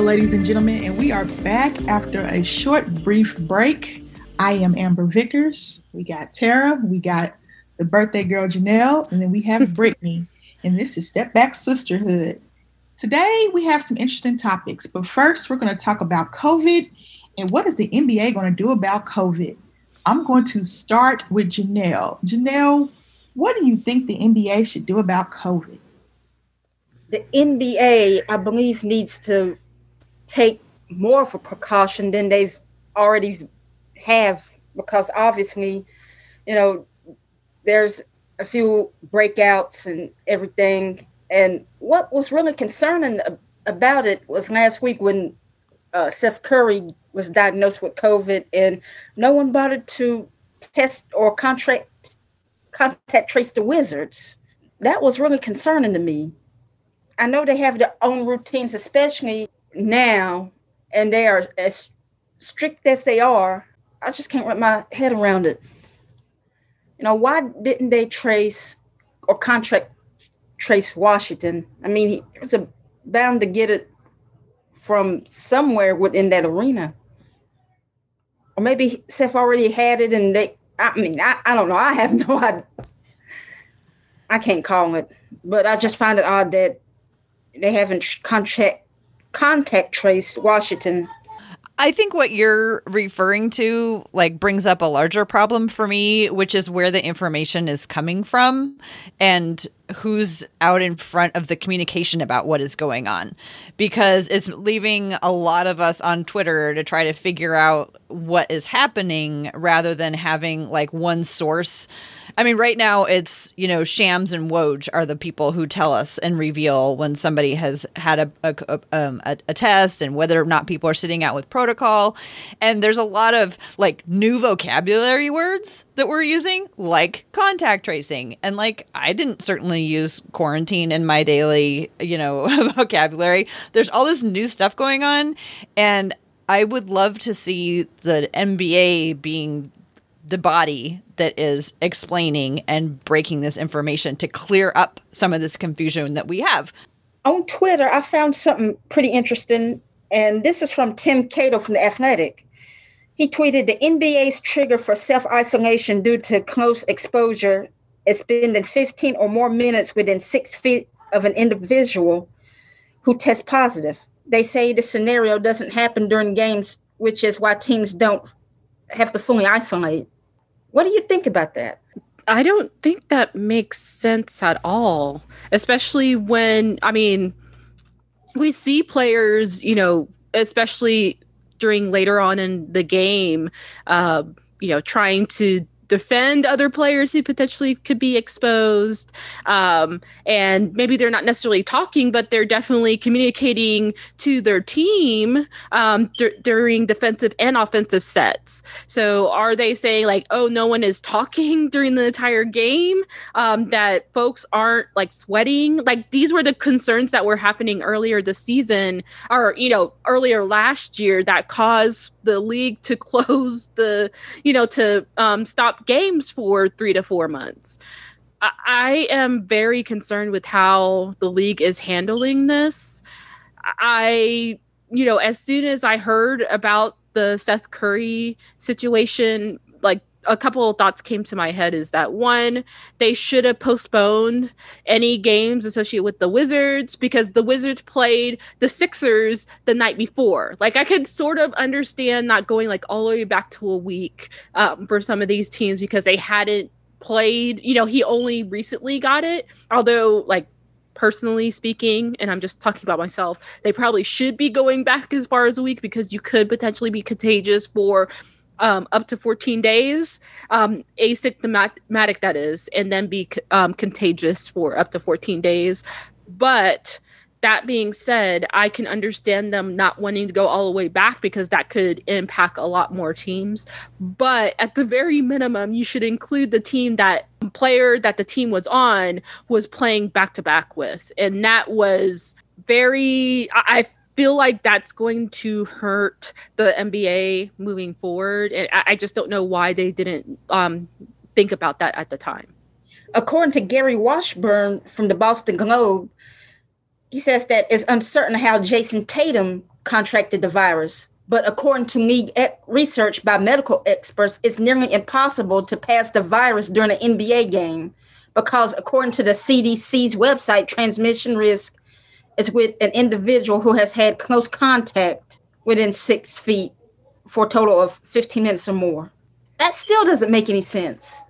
Hello, ladies and gentlemen, and we are back after a short, brief break. I am Amber Vickers. We got Tara, we got the birthday girl Janelle, and then we have Brittany. And this is Step Back Sisterhood. Today, we have some interesting topics, but first, we're going to talk about COVID and what is the NBA going to do about COVID? I'm going to start with Janelle. Janelle, what do you think the NBA should do about COVID? The NBA, I believe, needs to take more of a precaution than they've already have because obviously, you know, there's a few breakouts and everything. And what was really concerning about it was last week when uh, Seth Curry was diagnosed with COVID, and no one bothered to test or contract contact trace the Wizards. That was really concerning to me. I know they have their own routines, especially now, and they are as strict as they are. I just can't wrap my head around it. You know, why didn't they trace or contract trace Washington? I mean, he was a, bound to get it from somewhere within that arena. Or maybe Seth already had it and they, I mean, I, I don't know. I have no idea. I can't call it, but I just find it odd that they haven't contact contact traced Washington. I think what you're referring to like brings up a larger problem for me, which is where the information is coming from. And who's out in front of the communication about what is going on. Because it's leaving a lot of us on Twitter to try to figure out what is happening rather than having like one source I mean, right now it's you know Shams and Woj are the people who tell us and reveal when somebody has had a a, um, a a, test and whether or not people are sitting out with protocol. And there's a lot of like new vocabulary words that we're using, like contact tracing, and like I didn't certainly use quarantine in my daily you know vocabulary. There's all this new stuff going on, and I would love to see the NBA being the body that is explaining and breaking this information to clear up some of this confusion that we have. On Twitter, I found something pretty interesting, and this is from Tim Cato from The Athletic. He tweeted the NBA's trigger for self isolation due to close exposure is spending 15 or more minutes within six feet of an individual who tests positive. They say the scenario doesn't happen during games, which is why teams don't have to fully isolate. What do you think about that? I don't think that makes sense at all, especially when, I mean, we see players, you know, especially during later on in the game, uh, you know, trying to defend other players who potentially could be exposed. Um, and maybe they're not necessarily talking, but they're definitely communicating to their team um, d- during defensive and offensive sets. So are they saying, like, oh, no one is talking during the entire game? Um, that folks aren't like sweating? Like, these were the concerns that were happening earlier this season or, you know, earlier last year that caused the league to close the you know to um, stop games for three to four months. I, I am very concerned with how the league is handling this. I you know as soon as i heard about the seth curry situation like a couple of thoughts came to my head is that one, they should have postponed any games associated with the Wizards because the Wizards played the Sixers the night before. Like I could sort of understand not going like all the way back to a week um, for some of these teams because they hadn't played. You know, he only recently got it, although like personally speaking, and I'm just talking about myself, they probably should be going back as far as a week because you could potentially be contagious for um, up to 14 days, um, asymptomatic that is, and then be um, contagious for up to 14 days. But that being said, I can understand them not wanting to go all the way back because that could impact a lot more teams. But at the very minimum, you should include the team that player that the team was on was playing back to back with. And that was very, I feel like that's going to hurt the NBA moving forward. And I, just don't know why they didn't um, think about that at the time. According to Gary Washburn from the Boston Globe, he says that it's uncertain how Jayson Tatum contracted the virus. But according to league research by medical experts, it's nearly impossible to pass the virus during an NBA game because, according to the CDC's website, transmission risk is with an individual who has had close contact within six feet for a total of 15 minutes or more. That still doesn't make any sense.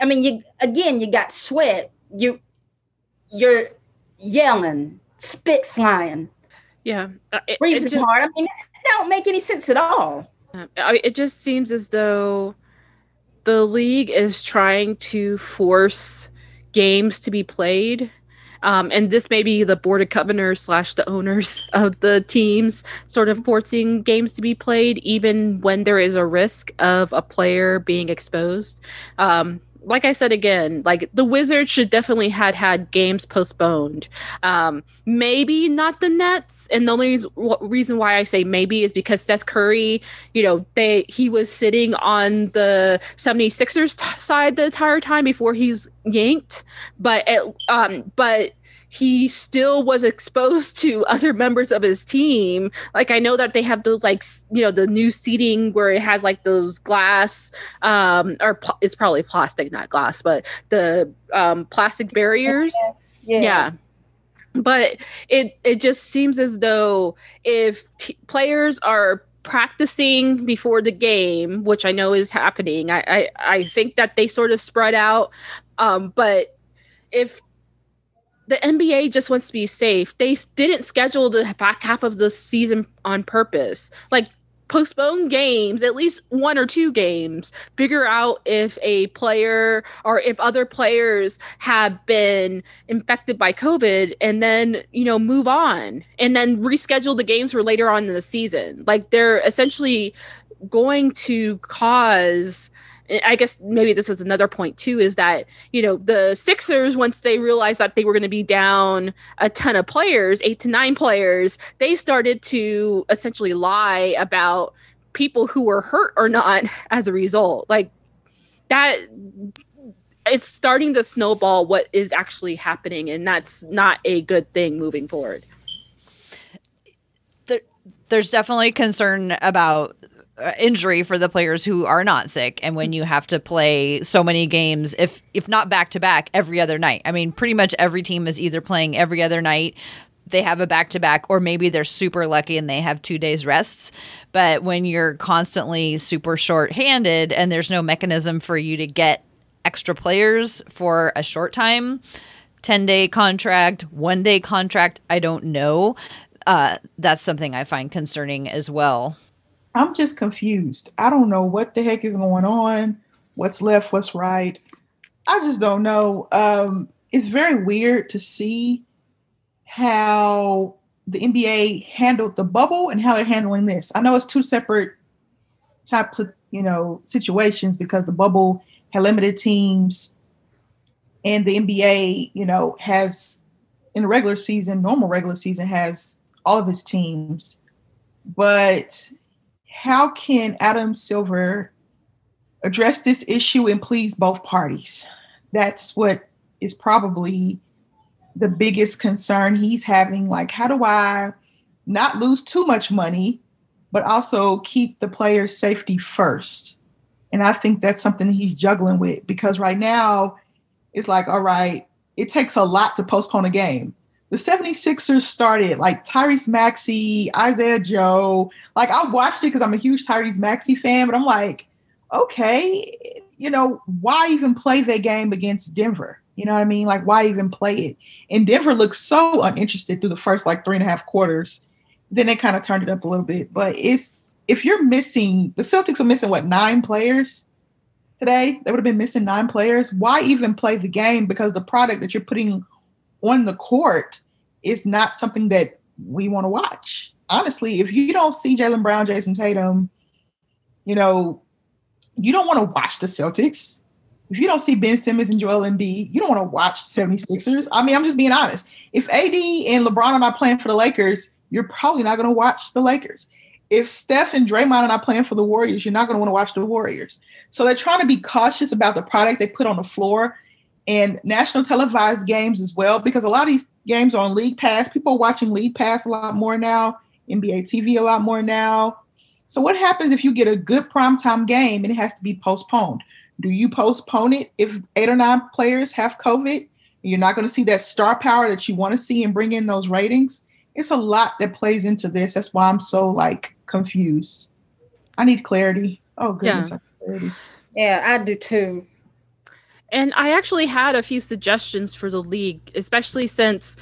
I mean, you again, you got sweat, you you're yelling, spit flying. Yeah, uh, it, breathing it just, hard. I mean, that don't make any sense at all. I it just seems as though the league is trying to force games to be played um, and this may be the board of governors slash the owners of the teams sort of forcing games to be played, even when there is a risk of a player being exposed. Um, like I said again, like the Wizards should definitely had had games postponed. Um, maybe not the Nets, and the only reason why I say maybe is because Seth Curry, you know, they he was sitting on the 76ers t- side the entire time before he's yanked, but it, um, but he still was exposed to other members of his team. Like I know that they have those like you know the new seating where it has like those glass um or pl- it's probably plastic not glass but the um plastic barriers. Yeah. yeah. But it it just seems as though if t- players are practicing before the game, which I know is happening, I I, I think that they sort of spread out. Um, but if the NBA just wants to be safe. They didn't schedule the back half of the season on purpose. Like postpone games, at least one or two games, figure out if a player or if other players have been infected by COVID and then, you know, move on and then reschedule the games for later on in the season. Like they're essentially going to cause I guess maybe this is another point too is that, you know, the Sixers, once they realized that they were going to be down a ton of players, eight to nine players, they started to essentially lie about people who were hurt or not as a result. Like that, it's starting to snowball what is actually happening, and that's not a good thing moving forward. There's definitely concern about injury for the players who are not sick and when you have to play so many games if if not back to back every other night i mean pretty much every team is either playing every other night they have a back to back or maybe they're super lucky and they have 2 days rests but when you're constantly super short handed and there's no mechanism for you to get extra players for a short time 10 day contract, one day contract, I don't know. Uh, that's something I find concerning as well. I'm just confused. I don't know what the heck is going on, what's left, what's right. I just don't know. Um, it's very weird to see how the NBA handled the bubble and how they're handling this. I know it's two separate types of, you know, situations because the bubble had limited teams and the NBA, you know, has in the regular season, normal regular season has all of its teams. But how can Adam Silver address this issue and please both parties? That's what is probably the biggest concern he's having. Like, how do I not lose too much money, but also keep the player's safety first? And I think that's something he's juggling with because right now it's like, all right, it takes a lot to postpone a game the 76ers started like Tyrese Maxey, Isaiah Joe. Like I watched it because I'm a huge Tyrese Maxey fan, but I'm like, okay, you know, why even play that game against Denver? You know what I mean? Like, why even play it? And Denver looked so uninterested through the first like three and a half quarters. Then they kind of turned it up a little bit. But it's if you're missing the Celtics are missing what nine players today? They would have been missing nine players. Why even play the game? Because the product that you're putting on the court is not something that we want to watch. Honestly, if you don't see Jaylen Brown, Jayson Tatum, you know, you don't want to watch the Celtics. If you don't see Ben Simmons and Joel Embiid, you don't want to watch 76ers. I mean, I'm just being honest. If AD and LeBron are not playing for the Lakers, you're probably not going to watch the Lakers. If Steph and Draymond are not playing for the Warriors, you're not going to want to watch the Warriors. So they're trying to be cautious about the product they put on the floor and national televised games as well, because a lot of these games are on League Pass. People are watching League Pass a lot more now, NBA TV a lot more now. So what happens if you get a good primetime game and it has to be postponed? Do you postpone it if eight or nine players have COVID? and You're not going to see that star power that you want to see and bring in those ratings. It's a lot that plays into this. That's why I'm so like confused. I need clarity. Oh goodness, Yeah. clarity. Yeah, I do too. And I actually had a few suggestions for the league, especially since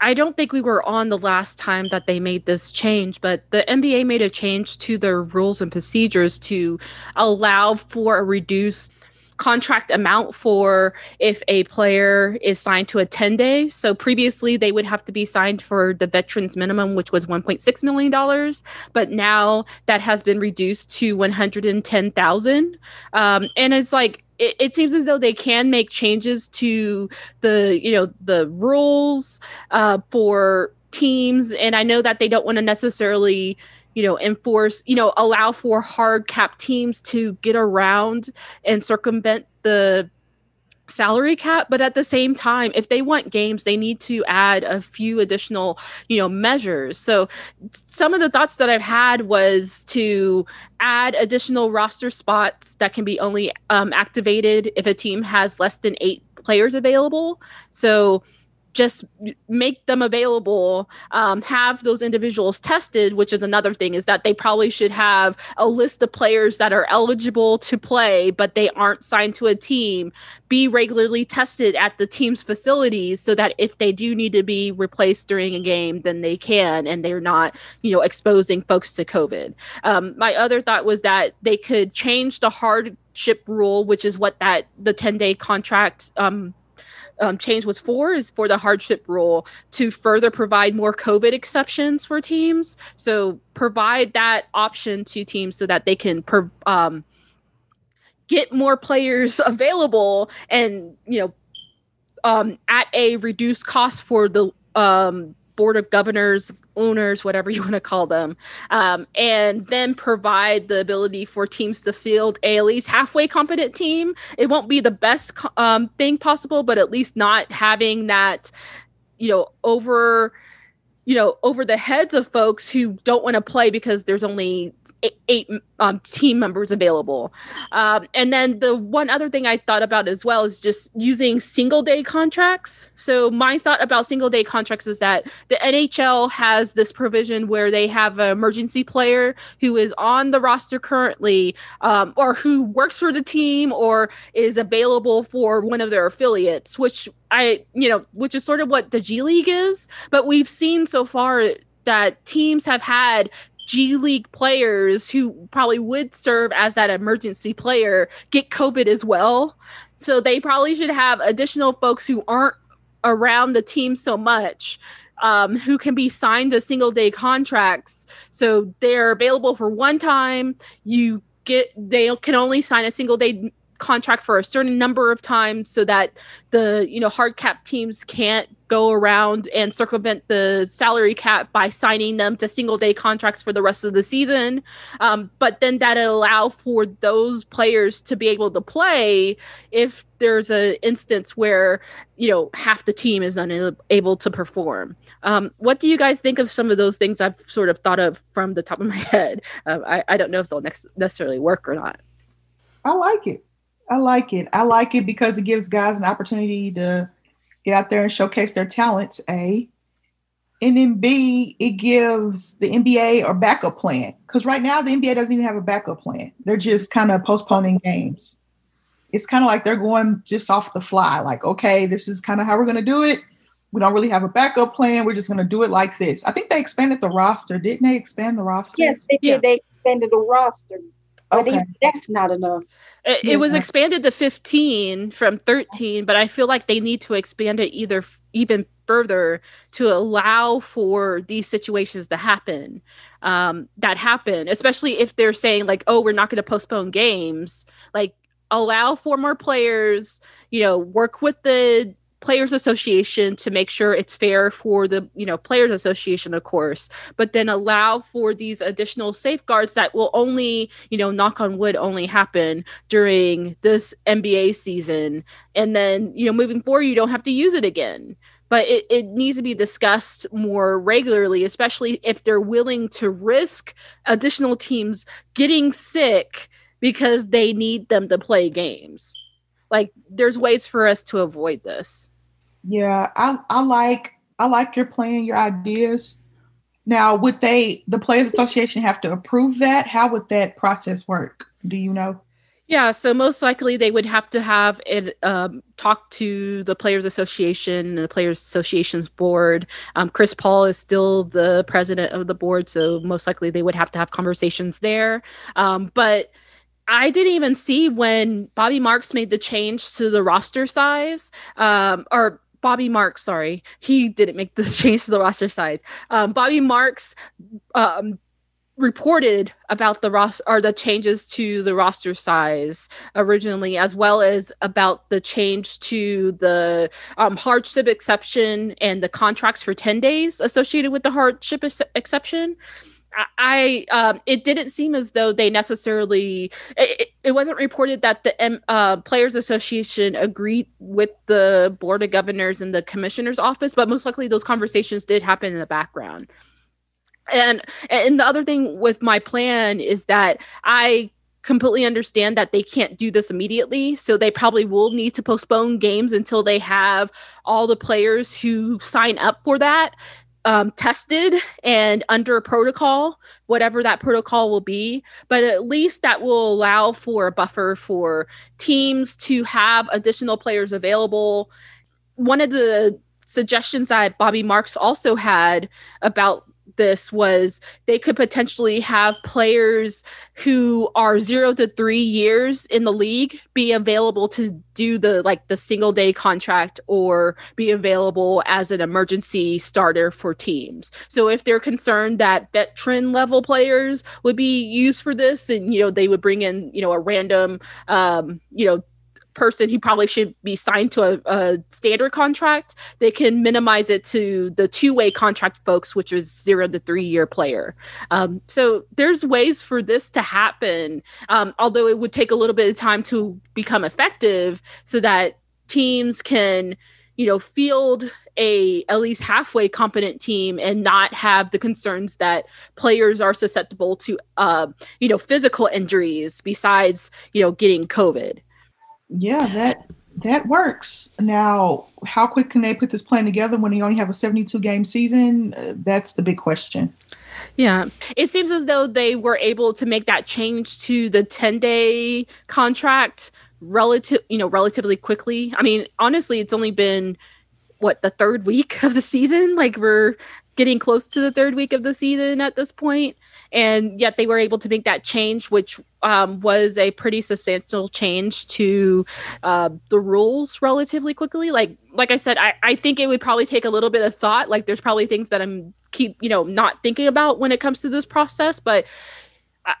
I don't think we were on the last time that they made this change, but the NBA made a change to their rules and procedures to allow for a reduced contract amount for if a player is signed to a 10 day. So previously they would have to be signed for the veterans minimum, which was $1.6 million. But now that has been reduced to 110,000. Um, and it's like, it, it seems as though they can make changes to the, you know, the rules uh, for teams. And I know that they don't want to necessarily you know enforce you know allow for hard cap teams to get around and circumvent the salary cap. But at the same time if they want games they need to add a few additional you know measures. So some of the thoughts that i've had was to add additional roster spots that can be only um, activated if a team has less than eight players available. So just make them available um, have those individuals tested which is another thing is that they probably should have a list of players that are eligible to play but they aren't signed to a team. Be regularly tested at the team's facilities so that if they do need to be replaced during a game then they can and they're not you know exposing folks to covid. Um, my other thought was that they could change the hardship rule which is what that the 10 day contract um, um, change was for is for the hardship rule to further provide more COVID exceptions for teams. So provide that option to teams so that they can per, um, get more players available and you know um, at a reduced cost for the um, board of governors owners whatever you want to call them um, and then provide the ability for teams to field a at least halfway competent team. It won't be the best um, thing possible but at least not having that you know over you know over the heads of folks who don't want to play because there's only eight, eight um, team members available. Um, and then the one other thing i thought about as well is just using single day contracts. So my thought about single day contracts is that the nhl has this provision where they have an emergency player who is on the roster currently um, or who works for the team or is available for one of their affiliates which I, you know, which is sort of what the G League is. But we've seen so far that teams have had G League players who probably would serve as that emergency player get COVID as well. So they probably should have additional folks who aren't around the team so much. Um, who can be signed to single day contracts so they're available for one time you get they can only sign a single day contract for a certain number of times so that the you know hard cap teams can't go around and circumvent the salary cap by signing them to single day contracts for the rest of the season. Um, but then that allow for those players to be able to play if there's an instance where you know half the team is unable to perform. Um, what do you guys think of some of those things i've sort of thought of from the top of my head? Uh, I, I don't know if they'll necessarily work or not. I like it. I like it. I like it because it gives guys an opportunity to get out there and showcase their talents. A, and then B, it gives the NBA a backup plan because right now the NBA doesn't even have a backup plan. They're just kind of postponing games. It's kind of like they're going just off the fly. Like, okay, this is kind of how we're going to do it. We don't really have a backup plan. We're just going to do it like this. I think they expanded the roster. Didn't they expand the roster? Yes, they Yeah. did. They expanded the roster, but Okay. even that's not enough. It, it was expanded to 15 from 13, but I feel like they need to expand it either f- even further to allow for these situations to happen um, that happen, especially if they're saying, like, oh, we're not going to postpone games. Like, allow for more players, you know, work with the players association to make sure it's fair for the you know players association of course but then allow for these additional safeguards that will only you know knock on wood only happen during this NBA season and then you know moving forward you don't have to use it again but it, it needs to be discussed more regularly, especially if they're willing to risk additional teams getting sick because they need them to play games. Like there's ways for us to avoid this. Yeah, I I like I like your plan, your ideas. Now, would they the Players Association have to approve that? How would that process work? Do you know? Yeah, so most likely they would have to have it um, talk to the Players Association, the Players Association's board. Um, Chris Paul is still the president of the board, so most likely they would have to have conversations there. Um, but I didn't even see when Bobby Marks made the change to the roster size, um, or Bobby Marks, sorry, he didn't make the change to the roster size. Um, Bobby Marks um, reported about the roster or the changes to the roster size originally, as well as about the change to the um, hardship exception and the contracts for 10 days associated with the hardship ex- exception. I um, it didn't seem as though they necessarily it, it wasn't reported that the uh, players association agreed with the board of governors and the commissioner's office but most likely those conversations did happen in the background. And and the other thing with my plan is that I completely understand that they can't do this immediately so they probably will need to postpone games until they have all the players who sign up for that um, tested and under protocol, whatever that protocol will be. But at least that will allow for a buffer for teams to have additional players available. One of the suggestions that Bobby Marks also had about this was they could potentially have players who are zero to three years in the league be available to do the like the single day contract or be available as an emergency starter for teams. So if they're concerned that veteran level players would be used for this and you know they would bring in you know a random um you know person who probably should be signed to a, a, standard contract, they can minimize it to the two way contract folks, which is zero to three year player. Um, so there's ways for this to happen, um, although it would take a little bit of time to become effective so that teams can you know field a at least halfway competent team and not have the concerns that players are susceptible to uh, you know physical injuries besides you know getting covid yeah, that that works. Now, how quick can they put this plan together when they only have a 72 game season? Uh, that's the big question. Yeah. It seems as though they were able to make that change to the 10 day contract relative, you know, relatively quickly. I mean, honestly, it's only been what the third week of the season. Like we're getting close to the third week of the season at this point and yet they were able to make that change which um, was a pretty substantial change to uh, the rules relatively quickly. Like like i said I, I think it would probably take a little bit of thought. Like there's probably things that i'm keep you know not thinking about when it comes to this process but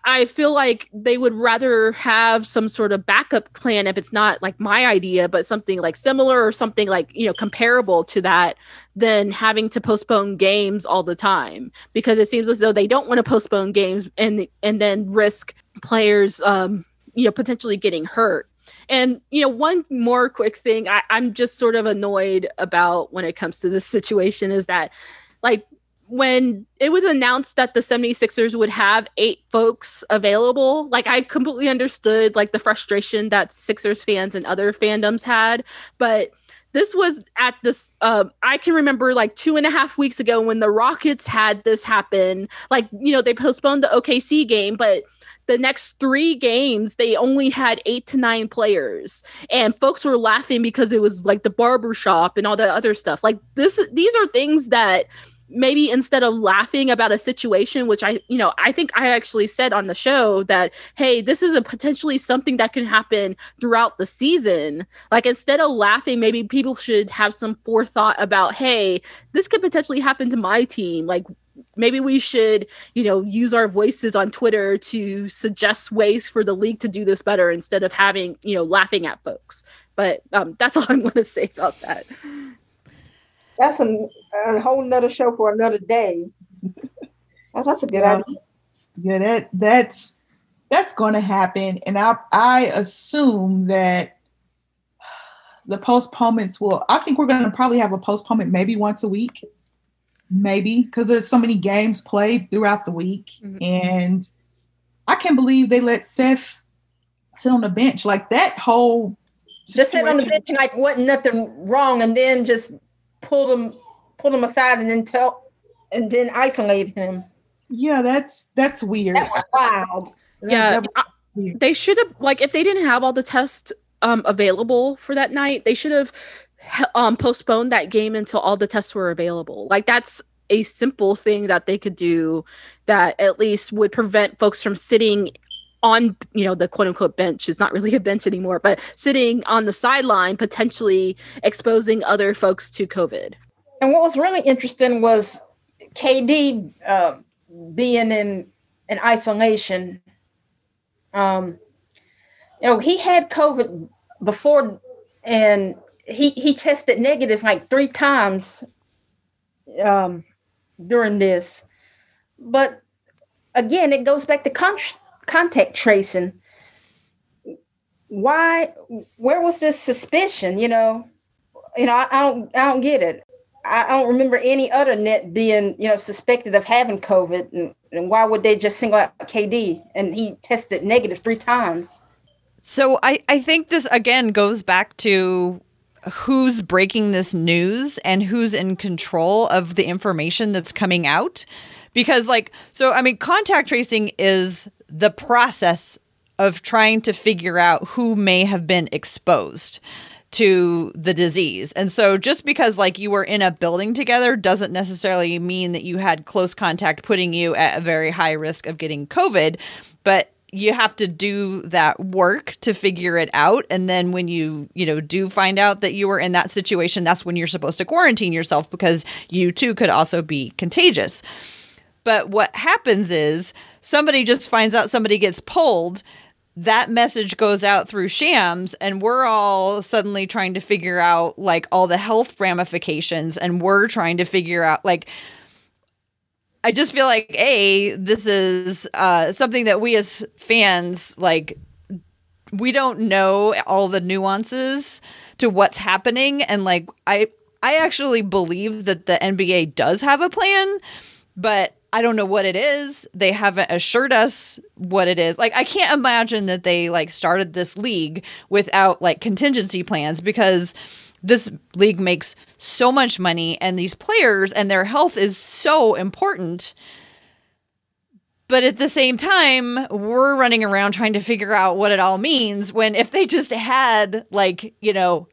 I feel like they would rather have some sort of backup plan if it's not like my idea, but something like similar or something like, you know, comparable to that than having to postpone games all the time because it seems as though they don't want to postpone games and and then risk players um you know potentially getting hurt. And you know, one more quick thing I, I'm just sort of annoyed about when it comes to this situation is that like when it was announced that the 76ers would have eight folks available, like I completely understood like the frustration that Sixers fans and other fandoms had, but this was at this uh, i can remember like two and a half weeks ago when the rockets had this happen. Like you know they postponed the okc game but the next three games they only had eight to nine players. And folks were laughing because it was like the barbershop and all that other stuff. Like this these are things that maybe instead of laughing about a situation which i you know i think i actually said on the show that hey this is a potentially something that can happen throughout the season. Like instead of laughing maybe people should have some forethought about hey this could potentially happen to my team. Like maybe we should you know use our voices on twitter to suggest ways for the league to do this better instead of having you know laughing at folks. But um, that's all i'm going to say about that that's a, a whole nother show for another day. oh, that's a good yeah. idea. Yeah, that that's that's going to happen, and I I assume that the postponements will. I think we're going to probably have a postponement maybe once a week, maybe because there's so many games played throughout the week, mm-hmm. and I can't believe they let Seth sit on the bench like that whole. Just sit on the bench like wasn't nothing wrong, and then just pull them pull him aside and then tell and then isolate him. Yeah, that's that's weird. That was wild. Yeah, that, that was they should have like if they didn't have all the tests um, available for that night, they should have um, postponed that game until all the tests were available. Like that's a simple thing that they could do that at least would prevent folks from sitting on you know the quote unquote bench is not really a bench anymore but sitting on the sideline potentially exposing other folks to covid. And what was really interesting was kd uh, being in in isolation um you know he had covid before and he he tested negative like three times um during this. But again it goes back to con- contact tracing. Why where was this suspicion you know? You know I, I, don't i don't get it. I don't remember any other net being you know suspected of having covid and, and why would they just single out kd and he tested negative three times. So i i think this again goes back to who's breaking this news and who's in control of the information that's coming out because like so i mean contact tracing is the process of trying to figure out who may have been exposed to the disease. And so just because like you were in a building together doesn't necessarily mean that you had close contact putting you at a very high risk of getting COVID, but you have to do that work to figure it out and then when you you know do find out that you were in that situation that's when you're supposed to quarantine yourself because you too could also be contagious but what happens is somebody just finds out somebody gets pulled. That message goes out through shams, and we're all suddenly trying to figure out like all the health ramifications, and we're trying to figure out like. I just feel like a this is uh, something that we as fans like. We don't know all the nuances to what's happening, and like I, I actually believe that the NBA does have a plan, but I don't know what it is. They haven't assured us what it is. Like I can't imagine that they like started this league without like contingency plans because this league makes so much money and these players and their health is so important. But at the same time, we're running around trying to figure out what it all means when if they just had like, you know,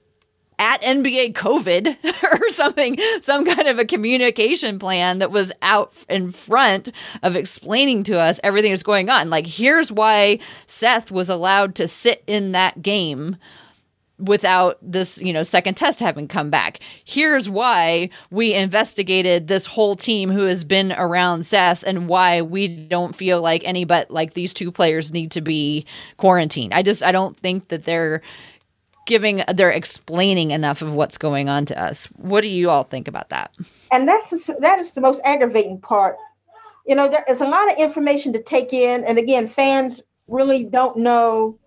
at NBA COVID or something, some kind of a communication plan that was out in front of explaining to us everything that's going on. Like, here's why Seth was allowed to sit in that game without this, you know, second test having come back. Here's why we investigated this whole team who has been around Seth and why we don't feel like any but like these two players need to be quarantined. I just I don't think that they're giving they're explaining enough of what's going on to us. What do you all think about that? And that's that is the most aggravating part. You know, there's a lot of information to take in, and again, fans really don't know.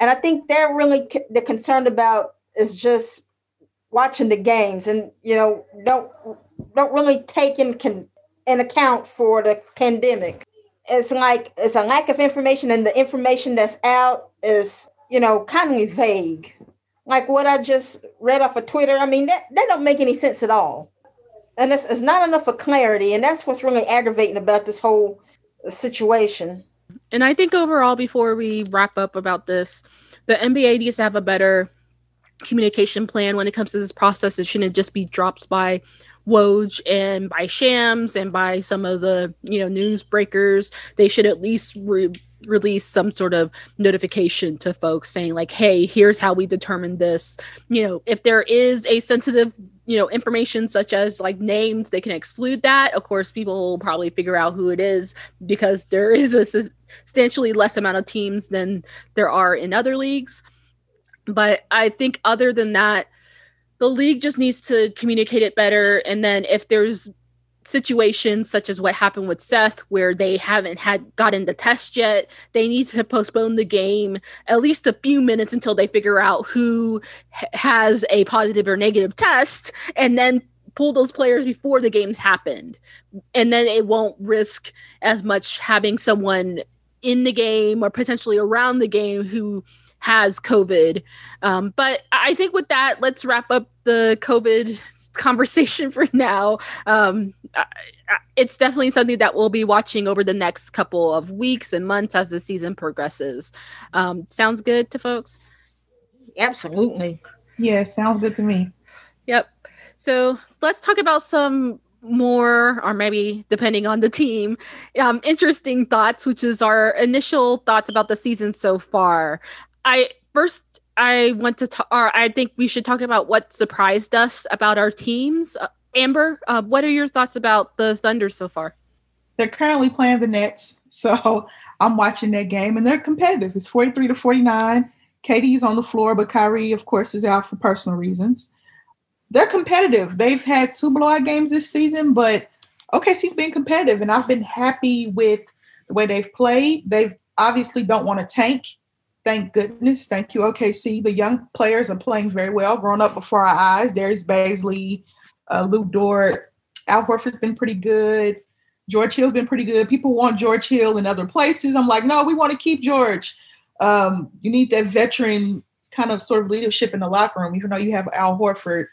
And I think they're really they're concerned about is just watching the games, and you know, don't don't really take in can in account for the pandemic. It's like it's a lack of information, and the information that's out is you know kind of vague like what I just read off of Twitter, I mean, that, that don't make any sense at all. And it's, it's not enough for clarity. And that's what's really aggravating about this whole situation. And I think overall, before we wrap up about this, the NBA needs to have a better communication plan when it comes to this process. It shouldn't just be dropped by Woj and by Shams and by some of the you know news breakers. They should at least re- release some sort of notification to folks saying like hey here's how we determine this. You know if there is a sensitive you know information such as like names they can exclude that. Of course people will probably figure out who it is because there is a substantially less amount of teams than there are in other leagues. But i think other than that the league just needs to communicate it better. And then if there's situations such as what happened with Seth, where they haven't had gotten the test yet, they need to postpone the game at least a few minutes until they figure out who has a positive or negative test, and then pull those players before the games happened. And then it won't risk as much having someone in the game or potentially around the game who has COVID. Um, but I think with that, let's wrap up the COVID conversation for now. Um, it's definitely something that we'll be watching over the next couple of weeks and months as the season progresses. Um, sounds good to folks? Absolutely. Yeah, sounds good to me. Yep. So let's talk about some more, or maybe depending on the team, um, interesting thoughts, which is our initial thoughts about the season so far. I first I want to talk, or I think we should talk about what surprised us about our teams. Uh, Amber, uh, what are your thoughts about the Thunder so far? They're currently playing the Nets, so I'm watching that game, and they're competitive. It's 43 to 49. KD's on the floor, but Kyrie, of course, is out for personal reasons. They're competitive. They've had two blowout games this season, but OKC's been competitive, and I've been happy with the way they've played. They've obviously don't want to tank thank goodness. Thank you, OKC. The young players are playing very well, growing up before our eyes. Darius Bazley, uh, Lu Dort, Al Horford's been pretty good. George Hill's been pretty good. People want George Hill in other places. I'm like, no, we want to keep George. Um, you need that veteran kind of sort of leadership in the locker room, even though you have Al Horford.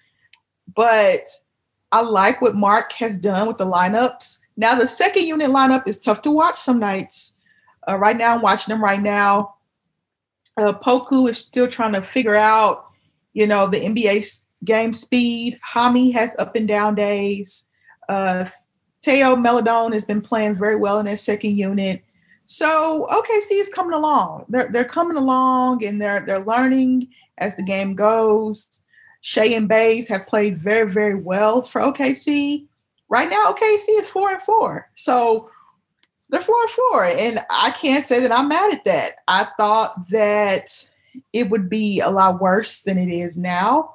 But I like what Mark has done with the lineups. Now, the second unit lineup is tough to watch some nights. Uh, right now, I'm watching them right now uh, Poku is still trying to figure out, you know, the NBA game speed. Hami has up and down days. Uh, Theo Maledon has been playing very well in that second unit. So OKC is coming along. They're they're coming along and they're they're learning as the game goes. Shai and Bays have played very very well for OKC. Right now, OKC is four and four. So they're four and four. And I can't say that I'm mad at that. I thought that it would be a lot worse than it is now,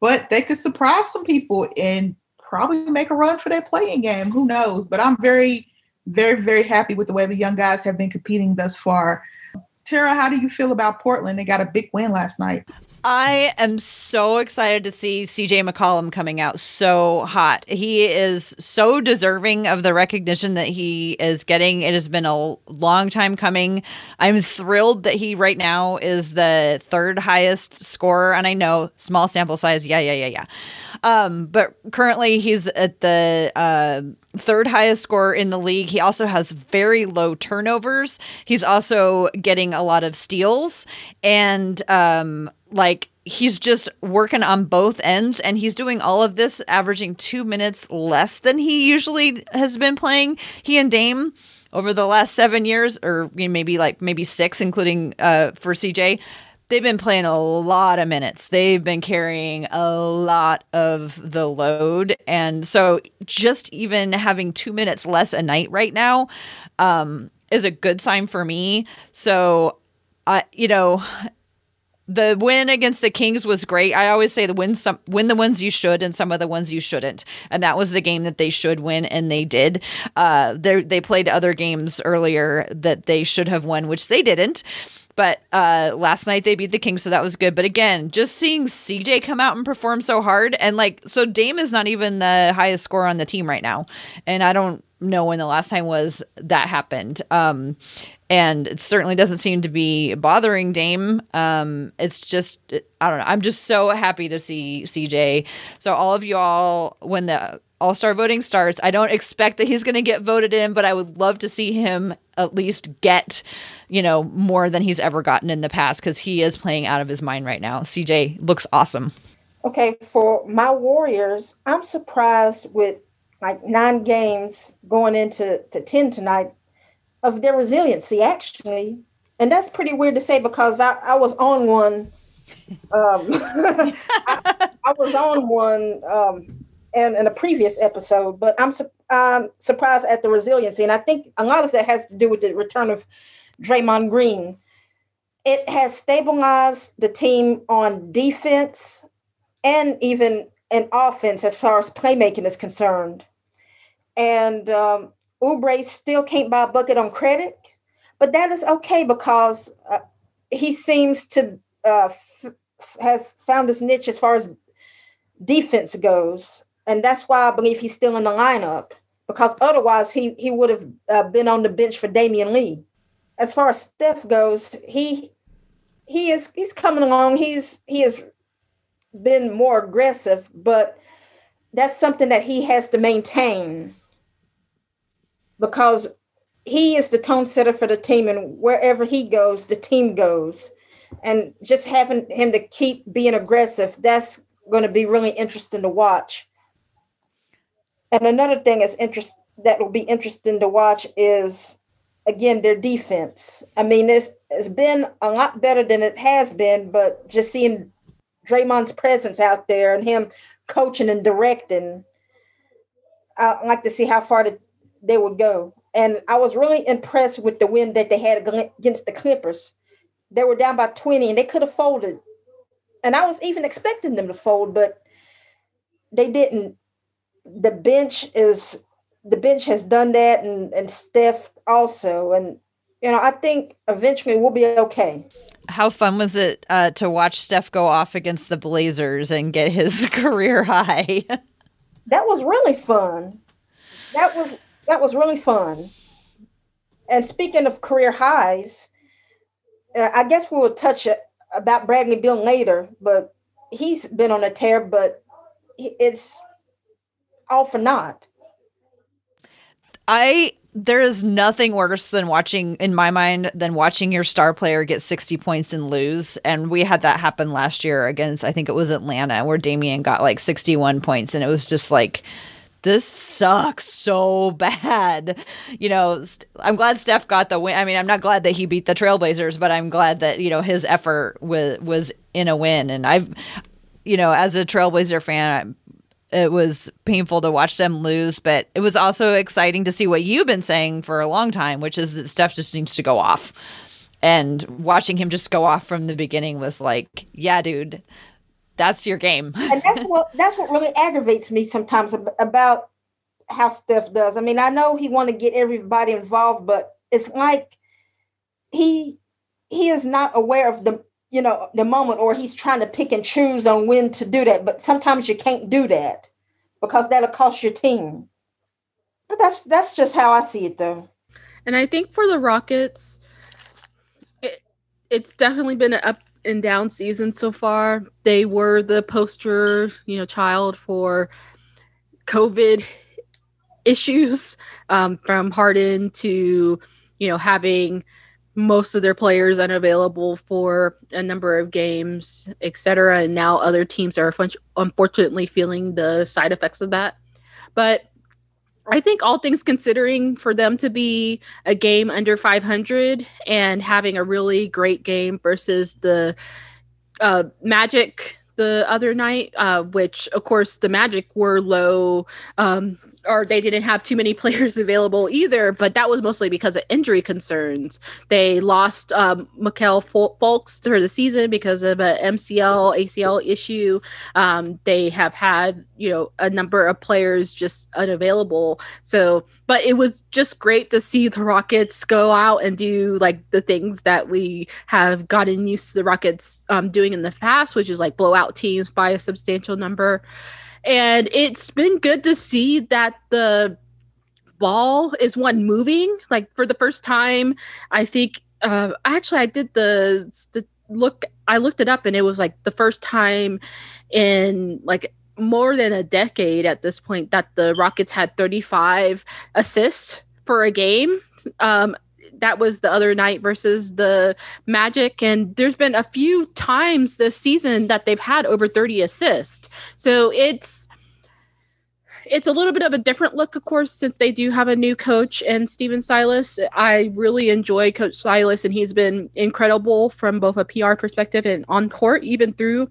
but they could surprise some people and probably make a run for their play-in game. Who knows? But I'm very, very, very happy with the way the young guys have been competing thus far. Tara, how do you feel about Portland? They got a big win last night. I am so excited to see CJ McCollum coming out so hot. He is so deserving of the recognition that he is getting. It has been a long time coming. I'm thrilled that he right now is the third highest scorer. And I know small sample size. Yeah, yeah, yeah, yeah. Um, but currently he's at the uh, third highest scorer in the league. He also has very low turnovers. He's also getting a lot of steals. And um, like he's just working on both ends and he's doing all of this averaging two minutes less than he usually has been playing. He and dame over the last seven years or maybe like maybe six including uh, for cj they've been playing a lot of minutes. They've been carrying a lot of the load and so just even having two minutes less a night right now um, is a good sign for me. So uh, you know the win against the Kings was great. I always say the win some win the ones you should and some of the ones you shouldn't. And that was the game that they should win and they did. Uh they they played other games earlier that they should have won which they didn't. But uh, last night they beat the Kings, so that was good. But again, just seeing CJ come out and perform so hard, and like, so Dame is not even the highest score on the team right now, and I don't know when the last time was that happened. Um, and it certainly doesn't seem to be bothering Dame. Um, it's just I don't know. I'm just so happy to see CJ. So all of you all, when the All Star voting starts, I don't expect that he's going to get voted in, but I would love to see him at least get, you know, more than he's ever gotten in the past because he is playing out of his mind right now. CJ looks awesome. Okay, for my Warriors, I'm surprised with like nine games going into to 10 tonight of their resiliency actually. And that's pretty weird to say because i, I was on one um, I, I, was on one um, in, in a previous episode but i'm su- um, surprised at the resiliency. And i think a lot of that has to do with the return of Draymond Green. It has stabilized the team on defense and even in offense as far as playmaking is concerned. And um, Oubre still can't buy a bucket on credit, but that is okay because uh, he seems to uh, f- has found his niche as far as defense goes, and that's why I believe he's still in the lineup because otherwise he he would have uh, been on the bench for Damion Lee. As far as Steph goes, he he is he's coming along. He's he has been more aggressive, but that's something that he has to maintain because he is the tone setter for the team, and wherever he goes, the team goes. And just having him to keep being aggressive, that's going to be really interesting to watch. And another thing is interest that will be interesting to watch is again their defense. I mean, it's it's been a lot better than it has been, but just seeing Draymond's presence out there and him coaching and directing, I like to see how far the, they would go. And I was really impressed with the win that they had against the Clippers. They were down by 20 and they could have folded. And I was even expecting them to fold, but they didn't. The bench is the bench has done that and, and Steph also. And you know, I think eventually we'll be okay. How fun was it uh, to watch Steph go off against the Blazers and get his career high? that was really fun. That was that was really fun. And speaking of career highs, uh, I guess we'll touch about Bradley Beal later, but he's been on a tear, but it's all for naught. I there is nothing worse than watching in my mind than watching your star player get 60 points and lose and we had that happen last year against i think it was atlanta where damian got like 61 points and it was just like this sucks so bad. You know, I'm glad Steph got the win. I mean, I'm not glad that he beat the Trailblazers, but I'm glad that, you know, his effort was was in a win and I've you know, as a Trailblazer fan, it was painful to watch them lose, but it was also exciting to see what you've been saying for a long time, which is that Steph just seems to go off. And watching him just go off from the beginning was like, yeah, dude, that's your game. and that's what that's what really aggravates me sometimes about how Steph does. I mean, I know he want to get everybody involved, but it's like he he is not aware of the you know the moment, or he's trying to pick and choose on when to do that. But sometimes you can't do that because that'll cost your team. But that's that's just how I see it, though. And I think for the Rockets, it, it's definitely been an up and down season so far. They were the poster, you know, child for COVID issues, um, from Harden to, you know, having most of their players unavailable for a number of games, etc. And now other teams are unfortunately feeling the side effects of that. But I think all things considering for them to be a game under 500 and having a really great game versus the uh, Magic the other night, uh, which of course the Magic were low um, or they didn't have too many players available either, but that was mostly because of injury concerns. They lost um, Markelle Fultz for the season because of an MCL, ACL issue. Um, they have had, you know, a number of players just unavailable. So, but it was just great to see the Rockets go out and do like the things that we have gotten used to the Rockets um, doing in the past, which is like blow out teams by a substantial number. And it's been good to see that the ball is one moving. Like for the first time, I think uh actually I did the, the look I looked it up and it was like the first time in like more than a decade at this point that the Rockets had 35 assists for a game. Um, that was the other night versus the Magic. And there's been a few times this season that they've had over 30 assists. So it's it's a little bit of a different look, of course, since they do have a new coach and Stephen Silas. I really enjoy Coach Silas, and he's been incredible from both a PR perspective and on court, even through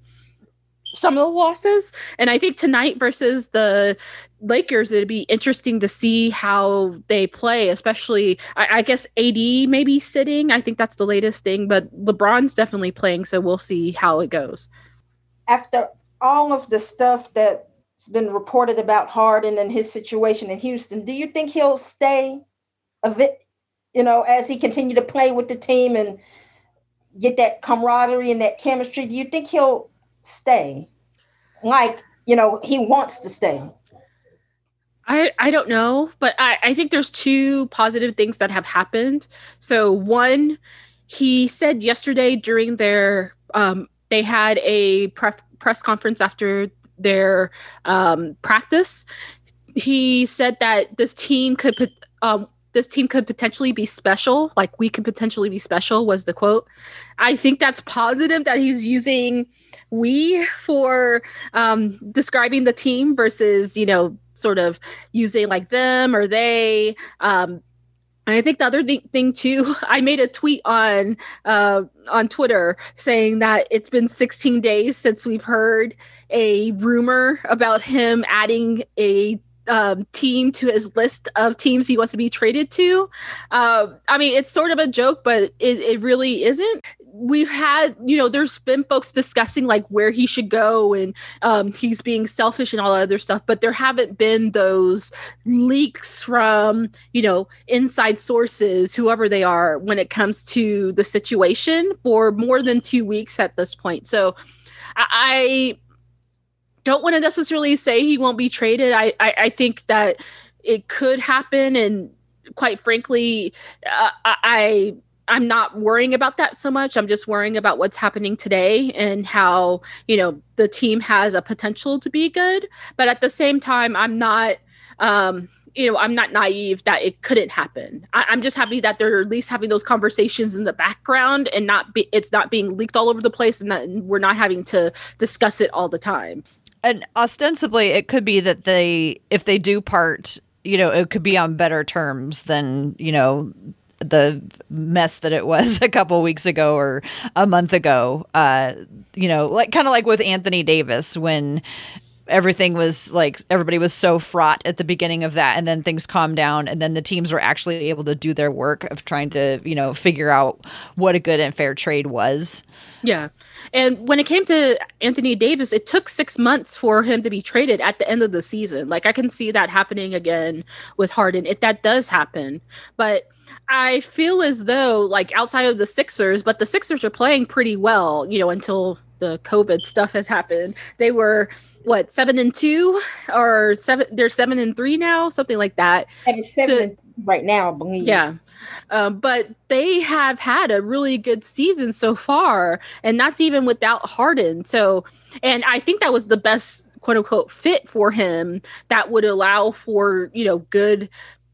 some of the losses. And I think tonight versus the Lakers, it'd be interesting to see how they play, especially, I, I, guess, AD maybe sitting. I think that's the latest thing, but LeBron's definitely playing. So we'll see how it goes. After all of the stuff that's been reported about Harden and his situation in Houston. Do you think he'll stay a bit, you know, as he continue to play with the team and get that camaraderie and that chemistry? Do you think he'll stay? Like, you know, he wants to stay. I, I don't know, but I, I think there's two positive things that have happened. So one, he said yesterday during their um, they had a pref- press conference after their um, practice. He said that this team could put um, this team could potentially be special. Like we could potentially be special was the quote. I think that's positive that he's using we for um, describing the team versus you know sort of using like them or they. Um, and I think the other th- thing too, I made a tweet on uh, on Twitter saying that it's been 16 days since we've heard a rumor about him adding a um, team to his list of teams he wants to be traded to. Uh, I mean, it's sort of a joke, but it, it really isn't we've had you know there's been folks discussing like where he should go and um, he's being selfish and all that other stuff but there haven't been those leaks from you know inside sources whoever they are when it comes to the situation for more than two weeks at this point so i, I don't want to necessarily say he won't be traded I, I i think that it could happen and quite frankly uh, I I'm not worrying about that so much. I'm just worrying about what's happening today and how, you know, the team has a potential to be good. But at the same time, I'm not, um, you know, I'm not naive that it couldn't happen. I- am just happy that they're at least having those conversations in the background and not be, it's not being leaked all over the place and that we're not having to discuss it all the time. And ostensibly, it could be that they, if they do part, you know, it could be on better terms than, you know, the mess that it was a couple weeks ago or a month ago. Uh, you know, like kind of like with Anthony Davis when everything was like everybody was so fraught at the beginning of that and then things calmed down and then the teams were actually able to do their work of trying to you know figure out what a good and fair trade was. Yeah. And when it came to anthony davis it took six months for him to be traded at the end of the season. Like i can see that happening again with harden if that does happen. But I feel as though, like outside of the Sixers, but the Sixers are playing pretty well, you know, until the COVID stuff has happened. They were what seven and two or seven? They're seven and three now, something like that. seven the, right now, I believe. Yeah. Um, but they have had a really good season so far, and that's even without Harden. So, and I think that was the best quote unquote fit for him that would allow for you know good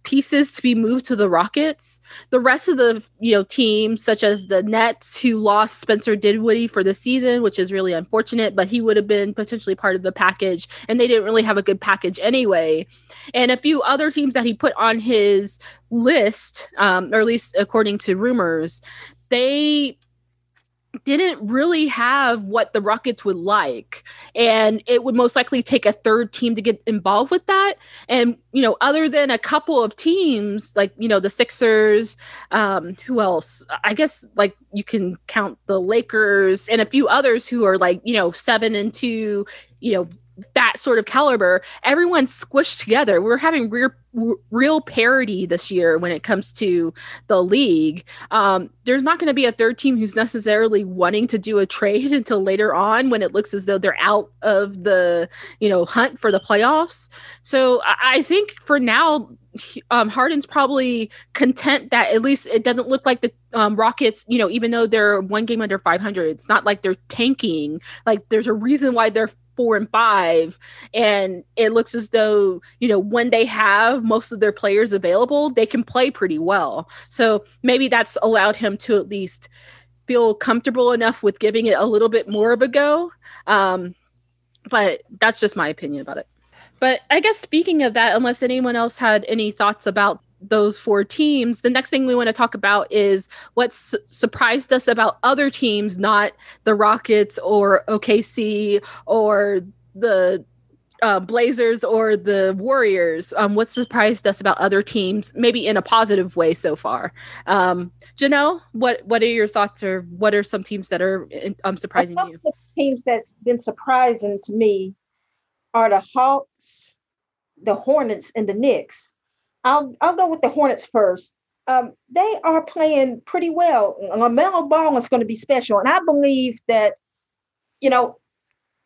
pieces to be moved to the Rockets. The rest of the you know teams, such as the Nets, who lost Spencer Dinwiddie for the season, which is really unfortunate, but he would have been potentially part of the package, and they didn't really have a good package anyway. And a few other teams that he put on his list, um, or at least according to rumors, they didn't really have what the Rockets would like. And it would most likely take a third team to get involved with that. And, you know, other than a couple of teams, like, you know, the Sixers, um, who else? I guess like you can count the Lakers and a few others who are like, you know, seven and two, you know, that sort of caliber, everyone's squished together. We're having real, real parity this year when it comes to the league. Um, there's not going to be a third team who's necessarily wanting to do a trade until later on when it looks as though they're out of the you know hunt for the playoffs. So I, think for now, um, Harden's probably content that at least it doesn't look like the um, Rockets, you know, even though they're one game under 500, it's not like they're tanking. Like there's a reason why they're four and five and it looks as though you know when they have most of their players available they can play pretty well. So maybe that's allowed him to at least feel comfortable enough with giving it a little bit more of a go. Um, but that's just my opinion about it. But i guess speaking of that unless anyone else had any thoughts about those four teams, the next thing we want to talk about is what su- surprised us about other teams, not the Rockets or OKC or the uh, Blazers or the Warriors. Um, what surprised us about other teams, maybe in a positive way so far? Um, Janelle, what what are your thoughts, or what are some teams that are um, surprising you? teams that's been surprising to me are the Hawks, the Hornets, and the Knicks. I'll I'll go with the Hornets first. Um, they are playing pretty well. LaMelo Ball is going to be special, and I believe that you know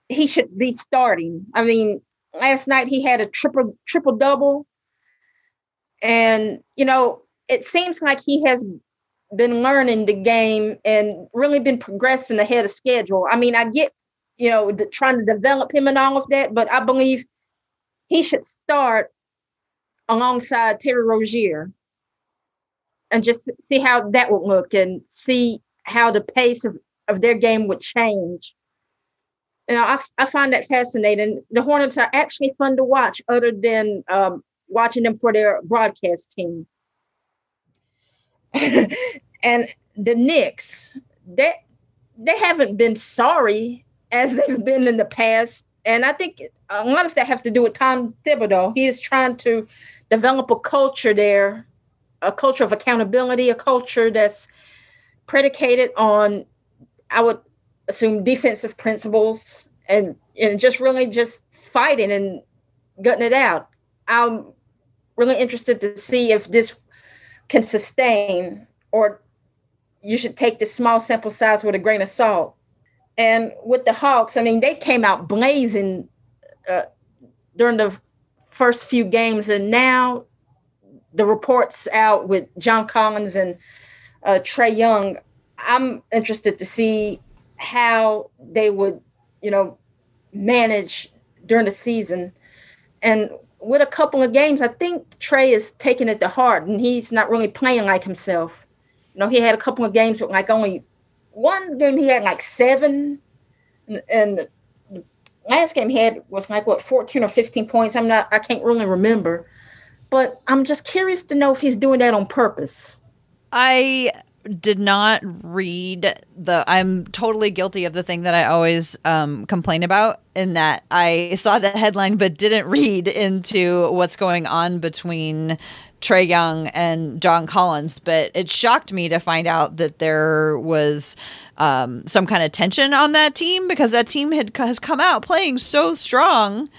he should be starting. I mean, last night he had a triple triple double, and you know it seems like he has been learning the game and really been progressing ahead of schedule. I mean, I get you know the, trying to develop him and all of that, but I believe he should start alongside Terry Rozier and just see how that would look and see how the pace of, of their game would change. You know, I, I find that fascinating. The Hornets are actually fun to watch, other than um, watching them for their broadcast team. and the Knicks, they they haven't been sorry as they've been in the past. And I think a lot of that have to do with Tom Thibodeau. He is trying to develop a culture there, a culture of accountability, a culture that's predicated on, I would assume, defensive principles and and just really just fighting and gutting it out. I'm really interested to see if this can sustain or you should take this small sample size with a grain of salt. And with the Hawks, I mean, they came out blazing uh, during the first few games, and now the reports out with John Collins and uh, Trae Young. I'm interested to see how they would, you know, manage during the season. And with a couple of games, I think Trae is taking it to heart, and he's not really playing like himself. You know, he had a couple of games with like only one game he had like seven, and, and last game he had was like what 14 or 15 points. I'm not, I can't really remember, but I'm just curious to know if he's doing that on purpose. I did not read the i'm totally guilty of the thing that i always um, complain about in that i saw the headline but didn't read into what's going on between Trae Young and John Collins, but it shocked me to find out that there was um, some kind of tension on that team because that team had has come out playing so strong.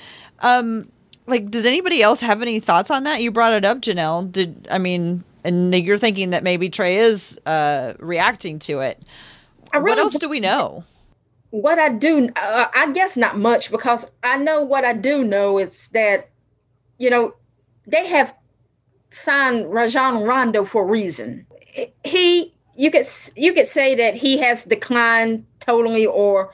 Um, like, does anybody else have any thoughts on that? You brought it up, Janelle. Did I mean? And you're thinking that maybe Trae is uh, reacting to it. Really what else do we know? What I do, uh, I guess not much because I know what I do know is that, you know, they have signed Rajon Rondo for a reason. He you could you could say that he has declined totally or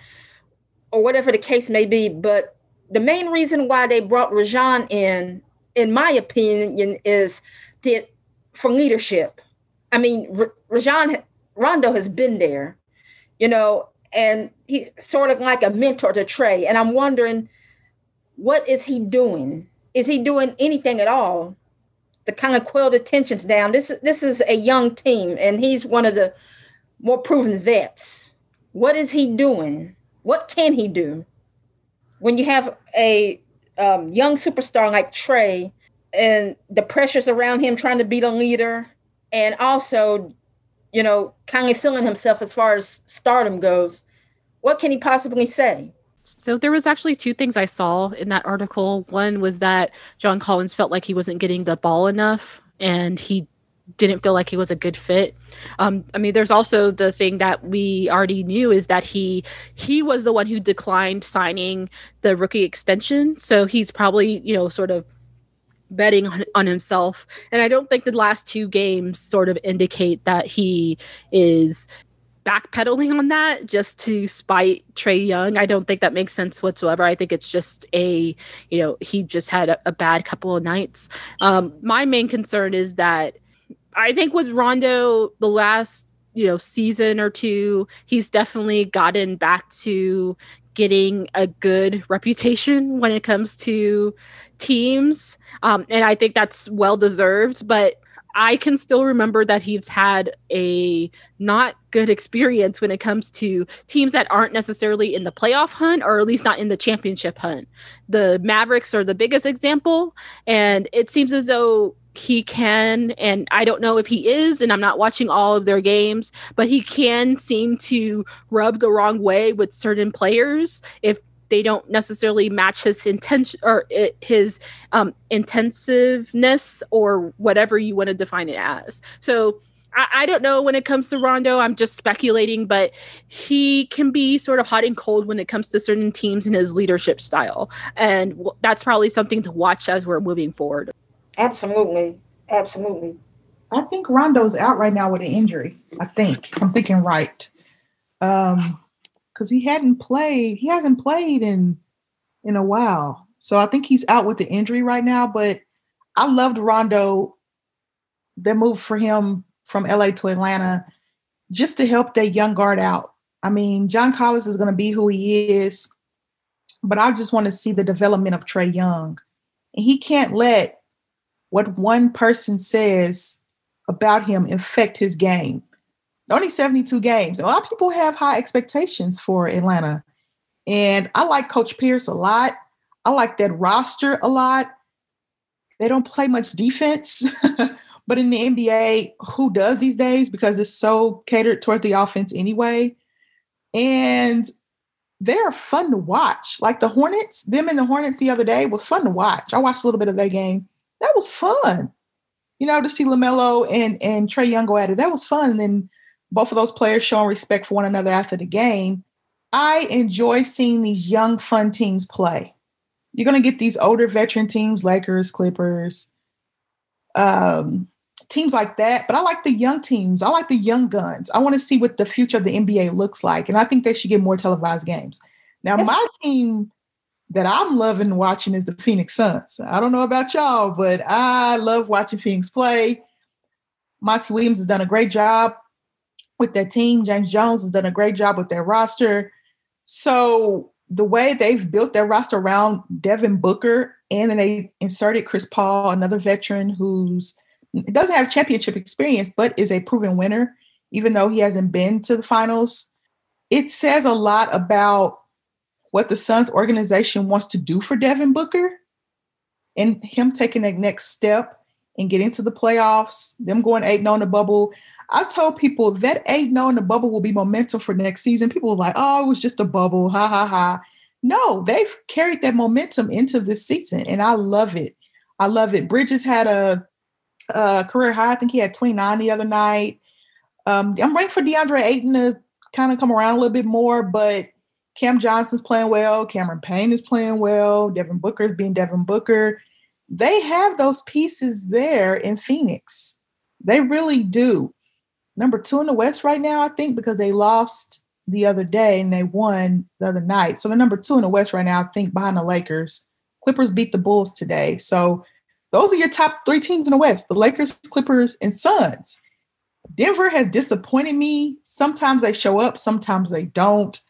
or whatever the case may be, but the main reason why they brought Rajon in, in my opinion, is that for leadership. I mean, R- Rajon Rondo has been there, you know, and he's sort of like a mentor to Trae. And I'm wondering, what is he doing? Is he doing anything at all to kind of quell the tensions down. This this is a young team, and he's one of the more proven vets. What is he doing? What can he do? When you have a um, young superstar like Trae, and the pressures around him trying to be the leader, and also, you know, kind of feeling himself as far as stardom goes, what can he possibly say? So there was actually two things I saw in that article. One was that John Collins felt like he wasn't getting the ball enough and he didn't feel like he was a good fit. Um, I mean, there's also the thing that we already knew is that he he was the one who declined signing the rookie extension. So he's probably you know sort of betting on, on himself. And I don't think the last two games sort of indicate that he is backpedaling on that just to spite Trae Young. I don't think that makes sense whatsoever. I think it's just a, you know, he just had a, a bad couple of nights. Um, my main concern is that I think with Rondo, the last, you know, season or two, he's definitely gotten back to getting a good reputation when it comes to teams. Um, and I think that's well deserved. But I can still remember that he's had a not good experience when it comes to teams that aren't necessarily in the playoff hunt or at least not in the championship hunt. The Mavericks are the biggest example, and it seems as though he can, and I don't know if he is, and I'm not watching all of their games, but he can seem to rub the wrong way with certain players if they don't necessarily match his intention or it, his um, intensiveness or whatever you want to define it as. So I, I, don't know when it comes to Rondo. I'm just speculating, but he can be sort of hot and cold when it comes to certain teams and his leadership style, and w- that's probably something to watch as we're moving forward. Absolutely, absolutely. I think Rondo's out right now with an injury. I think I'm thinking right. Um, because he hadn't played, he hasn't played in in a while. So I think he's out with the injury right now. But I loved Rondo. That move for him from LA to Atlanta just to help that young guard out. I mean, John Collins is going to be who he is, but I just want to see the development of Trae Young. And he can't let what one person says about him affect his game only 72 games. A lot of people have high expectations for Atlanta. And I like Coach Pierce a lot. I like that roster a lot. They don't play much defense, but in the NBA, who does these days? Because it's so catered towards the offense anyway. And they're fun to watch. Like the Hornets, them and the Hornets the other day was fun to watch. I watched a little bit of their game. That was fun. You know, to see LaMelo and, and Trae Young go at it. That was fun. And both of those players showing respect for one another after the game. I enjoy seeing these young, fun teams play. You're going to get these older veteran teams, Lakers, Clippers, um, teams like that. But I like the young teams. I like the young guns. I want to see what the future of the NBA looks like. And I think they should get more televised games. Now, my team that I'm loving watching is the Phoenix Suns. I don't know about y'all, but I love watching Phoenix play. Monty Williams has done a great job with their team. James Jones has done a great job with their roster. So the way they've built their roster around Devin Booker, and then they inserted Chris Paul, another veteran who's doesn't have championship experience, but is a proven winner, even though he hasn't been to the finals. It says a lot about what the Suns organization wants to do for Devin Booker and him taking that next step and getting to the playoffs, them going 8 and oh on the bubble. I told people that 8 knowing the bubble will be momentum for next season. People were like, oh, it was just a bubble. Ha ha ha. No, they've carried that momentum into this season, and I love it. I love it. Bridges had a, a career high. I think he had 29 the other night. Um, I'm waiting for DeAndre Ayton to kind of come around a little bit more, but Cam Johnson's playing well. Cameron Payne is playing well. Devin Booker is being Devin Booker. They have those pieces there in Phoenix. They really do number two in the West right now, I think, because they lost the other day and they won the other night. So they're number two in the West right now, I think, behind the Lakers. Clippers beat the Bulls today. So those are your top three teams in the West the Lakers, Clippers, and Suns. Denver has disappointed me. Sometimes they show up, sometimes they don't.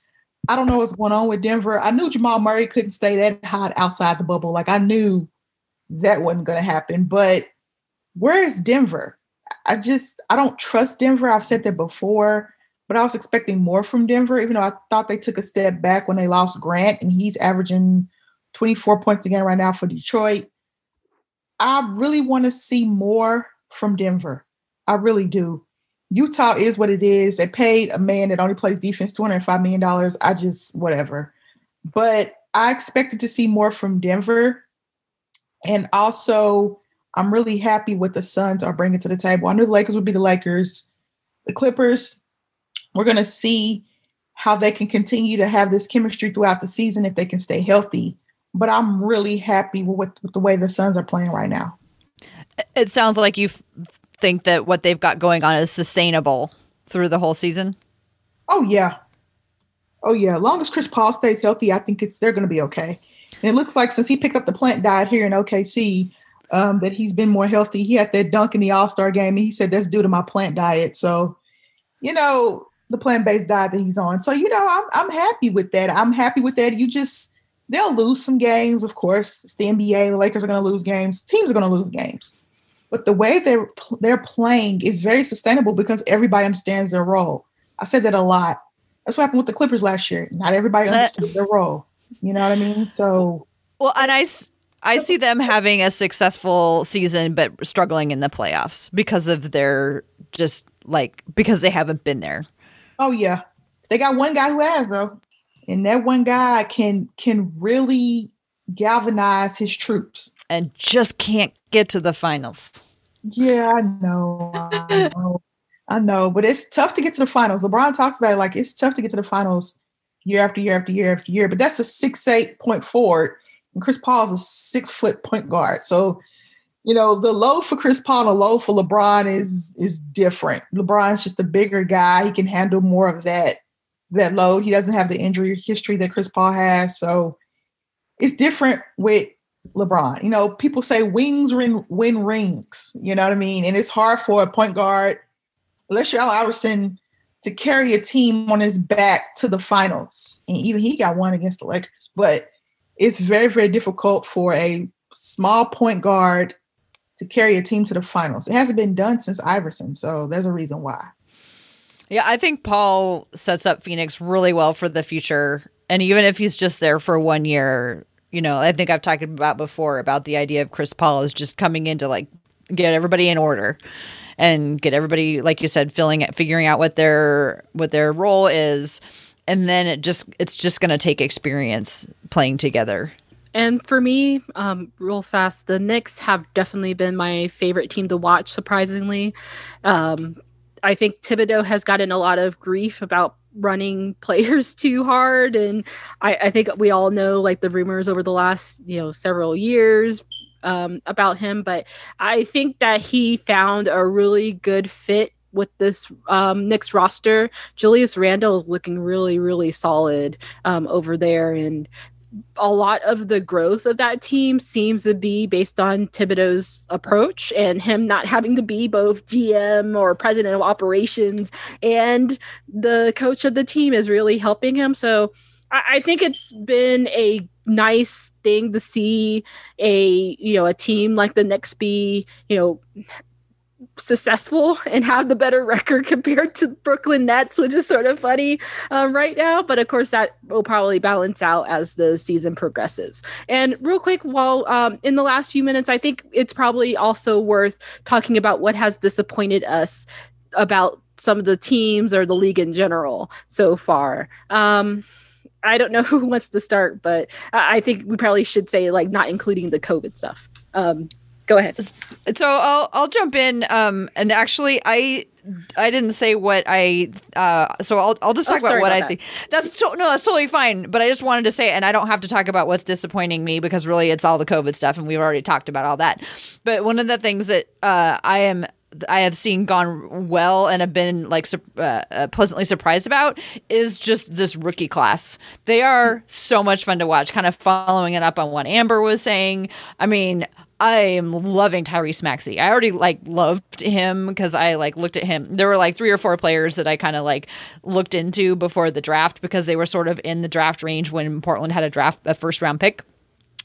I don't know what's going on with Denver. I knew Jamal Murray couldn't stay that hot outside the bubble. Like I knew that wasn't going to happen. But where is Denver? I just I don't trust Denver. I've said that before, but I was expecting more from Denver, even though I thought they took a step back when they lost Grant and he's averaging 24 points again right now for Detroit. I really want to see more from Denver. I really do. Utah is what it is. They paid a man that only plays defense $205 million. I just, whatever. But I expected to see more from Denver. And also, I'm really happy what the Suns are bringing to the table. I knew the Lakers would be the Lakers. The Clippers, we're going to see how they can continue to have this chemistry throughout the season if they can stay healthy. But I'm really happy with, with the way the Suns are playing right now. It sounds like you f- think that what they've got going on is sustainable through the whole season. Oh, yeah. Oh, yeah. As long as Chris Paul stays healthy, I think it, they're going to be okay. And it looks like since he picked up the plant diet here in OKC, um, that he's been more healthy. He had that dunk in the All Star game, and he said that's due to my plant diet. So, you know, the plant based diet that he's on. So, you know, I'm I'm happy with that. I'm happy with that. You just they'll lose some games, of course. It's the NBA. The Lakers are going to lose games. Teams are going to lose games. But the way they're they're playing is very sustainable because everybody understands their role. I said that a lot. That's what happened with the Clippers last year. Not everybody understood their role. You know what I mean? So well, and I I see them having a successful season, but struggling in the playoffs because of their just like because they haven't been there. Oh yeah, they got one guy who has though. and that one guy can can really galvanize his troops. And just can't get to the finals. Yeah, I know. I know. I know, but it's tough to get to the finals. LeBron talks about it like it's tough to get to the finals year after year after year after year. But that's a six eight point forward, and Chris Paul's a six foot point guard. So, you know, the load for Chris Paul and the load for LeBron is is different. LeBron's just a bigger guy; he can handle more of that that load. He doesn't have the injury history that Chris Paul has, so it's different with LeBron. You know, people say wings win, win rings. You know what I mean? And it's hard for a point guard, unless you're Al Iverson, to carry a team on his back to the finals. And even he got one against the Lakers. But it's very, very difficult for a small point guard to carry a team to the finals. It hasn't been done since Iverson. So there's a reason why. Yeah, I think Paul sets up Phoenix really well for the future. And even if he's just there for one year, you know, I think I've talked about before about the idea of Chris Paul is just coming in to like get everybody in order and get everybody, like you said, filling it, figuring out what their what their role is, and then it just it's just going to take experience playing together. And for me, um, real fast, the Knicks have definitely been my favorite team to watch. Surprisingly, um, I think Thibodeau has gotten a lot of grief about running players too hard and I, I, think we all know like the rumors over the last you know several years um, about him but i think that he found a really good fit with this um, Knicks roster. Julius Randle is looking really, really solid um, over there, and a lot of the growth of that team seems to be based on Thibodeau's approach and him not having to be both GM or president of operations and the coach of the team is really helping him. So I, I think it's been a nice thing to see a you know a team like the Knicks be you know successful and have the better record compared to Brooklyn Nets, which is sort of funny um, right now. But of course, that will probably balance out as the season progresses. And real quick, while um, in the last few minutes, I think it's probably also worth talking about what has disappointed us about some of the teams or the league in general so far. Um, I don't know who wants to start, but I think we probably should say like not including the COVID stuff. Um, go ahead. So I'll I'll jump in. Um, and actually, I I didn't say what I. Uh, so I'll I'll just talk oh, about what about I that. think. That's to, no, that's totally fine. But I just wanted to say, and I don't have to talk about what's disappointing me because really it's all the COVID stuff, and we've already talked about all that. But one of the things that uh, I am I have seen gone well and have been like uh, uh, pleasantly surprised about is just this rookie class. They are so much fun to watch. Kind of following it up on what Amber was saying. I mean, I am loving Tyrese Maxey. I already like loved him because I like looked at him. There were like three or four players that I kind of like looked into before the draft because they were sort of in the draft range when Portland had a draft a first round pick.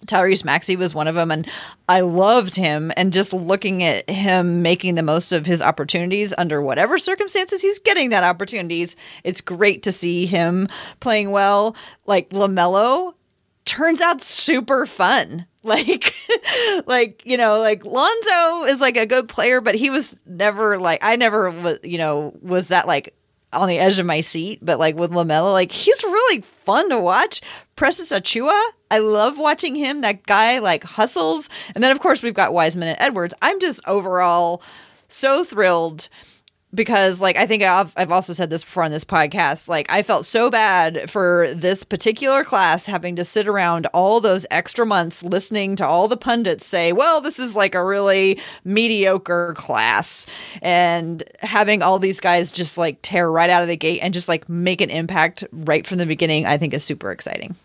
Tyrese Maxey was one of them, and I loved him. And just looking at him making the most of his opportunities under whatever circumstances he's getting that opportunities, it's great to see him playing well. Like LaMelo turns out super fun. Like, like you know, like Lonzo is like a good player, but he was never like I never was, you know, was that like on the edge of my seat. But like with Lamelo, like he's really fun to watch. Precious Achiuwa, I love watching him. That guy like hustles, and then of course we've got Wiseman and Edwards. I'm just overall so thrilled because like I think I've, I've also said this before on this podcast like I felt so bad for this particular class having to sit around all those extra months listening to all the pundits say well this is like a really mediocre class and having all these guys just like tear right out of the gate and just like make an impact right from the beginning I think is super exciting.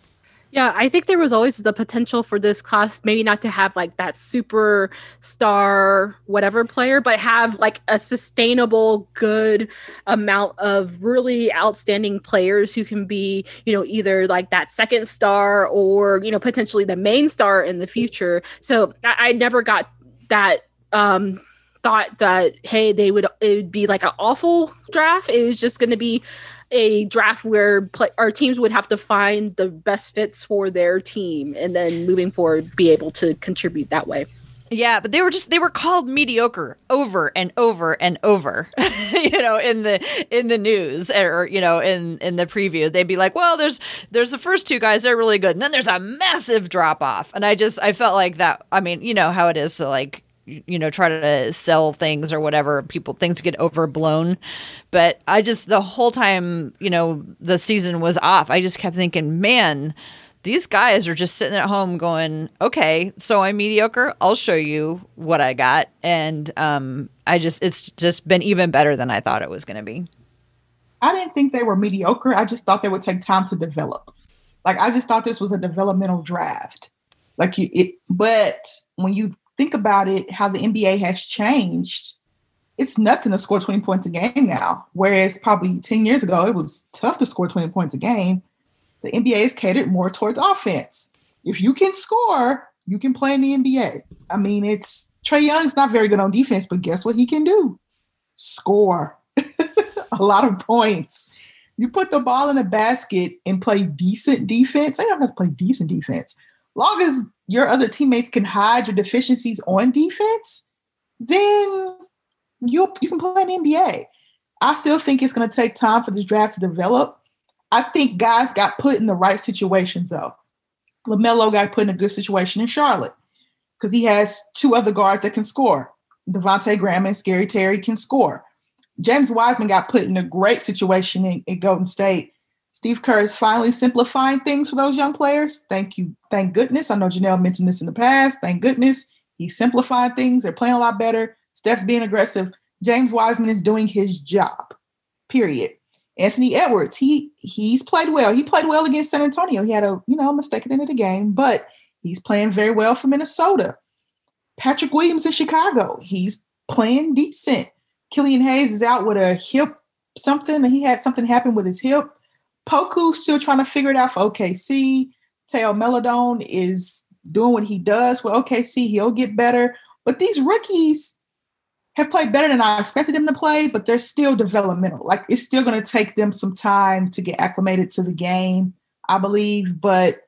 Yeah, I think there was always the potential for this class maybe not to have like that super star whatever player, but have like a sustainable good amount of really outstanding players who can be, you know, either like that second star or, you know, potentially the main star in the future. So I, I never got that um thought that hey they would it would be like an awful draft it was just going to be a draft where our teams would have to find the best fits for their team and then moving forward be able to contribute that way Yeah, but they were just they were called mediocre over and over and over. you know, in the in the news or you know in in the preview, they'd be like, "Well, there's there's the first two guys they're really good, and then there's a massive drop off." And I just I felt like that. I mean, you know how it is to like you know try to sell things or whatever people things get overblown but i just the whole time you know the season was off i just kept thinking man these guys are just sitting at home going, okay, so I'm mediocre. I'll show you what I got. And um, I just, it's just been even better than I thought it was going to be. I didn't think they were mediocre. I just thought they would take time to develop. Like, I just thought this was a developmental draft. Like, you, it, but when you think about it, how the NBA has changed, it's nothing to score 20 points a game now. Whereas probably 10 years ago, it was tough to score 20 points a game the NBA is catered more towards offense. If you can score, you can play in the NBA. I mean, it's Trae Young's not very good on defense, but guess what he can do? Score a lot of points. You put the ball in the basket and play decent defense. I don't have to play decent defense. Long as your other teammates can hide your deficiencies on defense, then you you can play in NBA. I still think it's going to take time for this draft to develop. I think guys got put in the right situations though. LaMelo got put in a good situation in Charlotte because he has two other guards that can score. Devonte Graham and Scary Terry can score. James Wiseman got put in a great situation in, in Golden State. Steve Kerr is finally simplifying things for those young players. Thank you. Thank goodness. I know Janelle mentioned this in the past. Thank goodness. He's simplifying things. They're playing a lot better. Steph's being aggressive. James Wiseman is doing his job. Period. Anthony Edwards, he he's played well. He played well against San Antonio. He had a you know mistake at the end of the game, but he's playing very well for Minnesota. Patrick Williams in Chicago, he's playing decent. Killian Hayes is out with a hip something. He had something happen with his hip. Poku's still trying to figure it out for OKC. Theo Maledon is doing what he does for OKC. He'll get better. But these rookies, have played better than I expected them to play, but they're still developmental. Like it's still going to take them some time to get acclimated to the game, I believe. But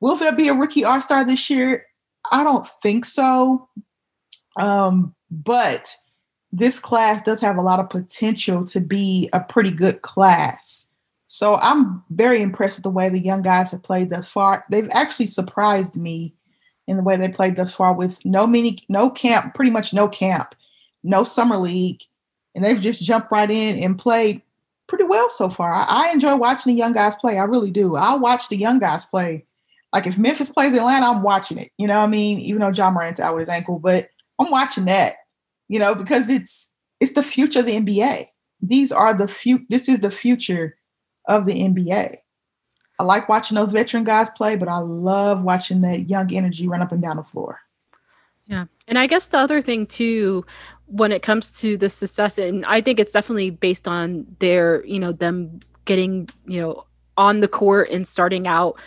will there be a rookie All Star this year? I don't think so. Um, but this class does have a lot of potential to be a pretty good class. So I'm very impressed with the way the young guys have played thus far. They've actually surprised me in the way they played thus far with no mini, no camp, pretty much no camp no summer league, and they've just jumped right in and played pretty well so far. I, I enjoy watching the young guys play. I really do. I'll watch the young guys play. Like if Memphis plays Atlanta, I'm watching it. You know what I mean? Even though Ja Morant's out with his ankle, but I'm watching that. You know, because it's it's the future of the NBA. These are the few. This is the future of the NBA. I like watching those veteran guys play, but I love watching that young energy run up and down the floor. Yeah. And I guess the other thing too when it comes to the success and i think it's definitely based on their you know them getting you know on the court and starting out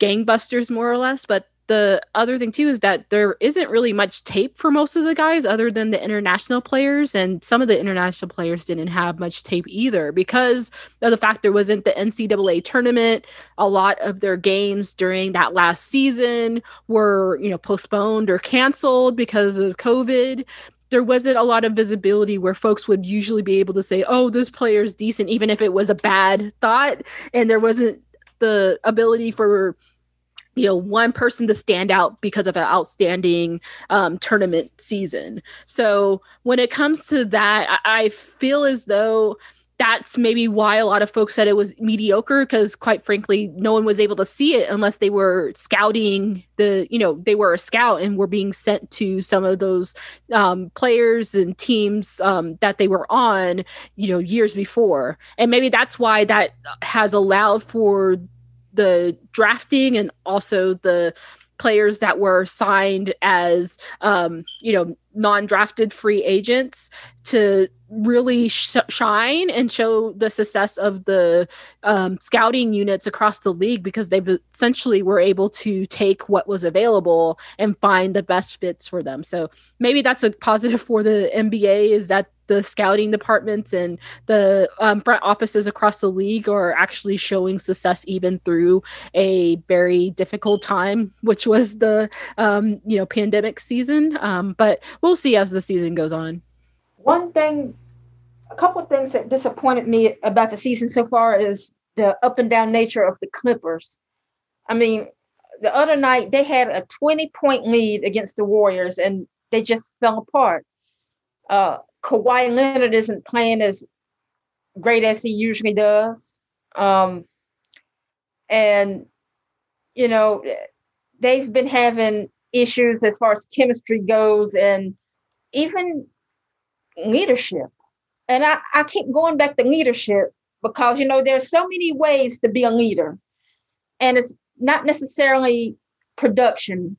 gangbusters more or less but the other thing too is that there isn't really much tape for most of the guys other than the international players and some of the international players didn't have much tape either because of the fact there wasn't the ncaa tournament a lot of their games during that last season were you know postponed or canceled because of covid there wasn't a lot of visibility where folks would usually be able to say, oh, this player is decent, even if it was a bad thought. And there wasn't the ability for you know one person to stand out because of an outstanding um, tournament season. So when it comes to that I, I feel as though that's maybe why a lot of folks said it was mediocre because quite frankly no one was able to see it unless they were scouting the you know they were a scout and were being sent to some of those um, players and teams um, that they were on you know years before. And maybe that's why that has allowed for the drafting and also the players that were signed as um, you know non-drafted free agents to really sh- shine and show the success of the um, scouting units across the league because they essentially were able to take what was available and find the best fits for them. So maybe that's a positive for the nba is that the scouting departments and the um, front offices across the league are actually showing success even through a very difficult time, which was the um, you know pandemic season. Um, but we'll see as the season goes on. One thing, a couple of things that disappointed me about the season so far is the up and down nature of the Clippers. I mean, the other night they had a 20 point lead against the Warriors and they just fell apart. Uh, Kawhi Leonard isn't playing as great as he usually does. Um, and, you know, they've been having issues as far as chemistry goes and even leadership. And I, I keep going back to leadership because, you know, there's so many ways to be a leader. And it's not necessarily production.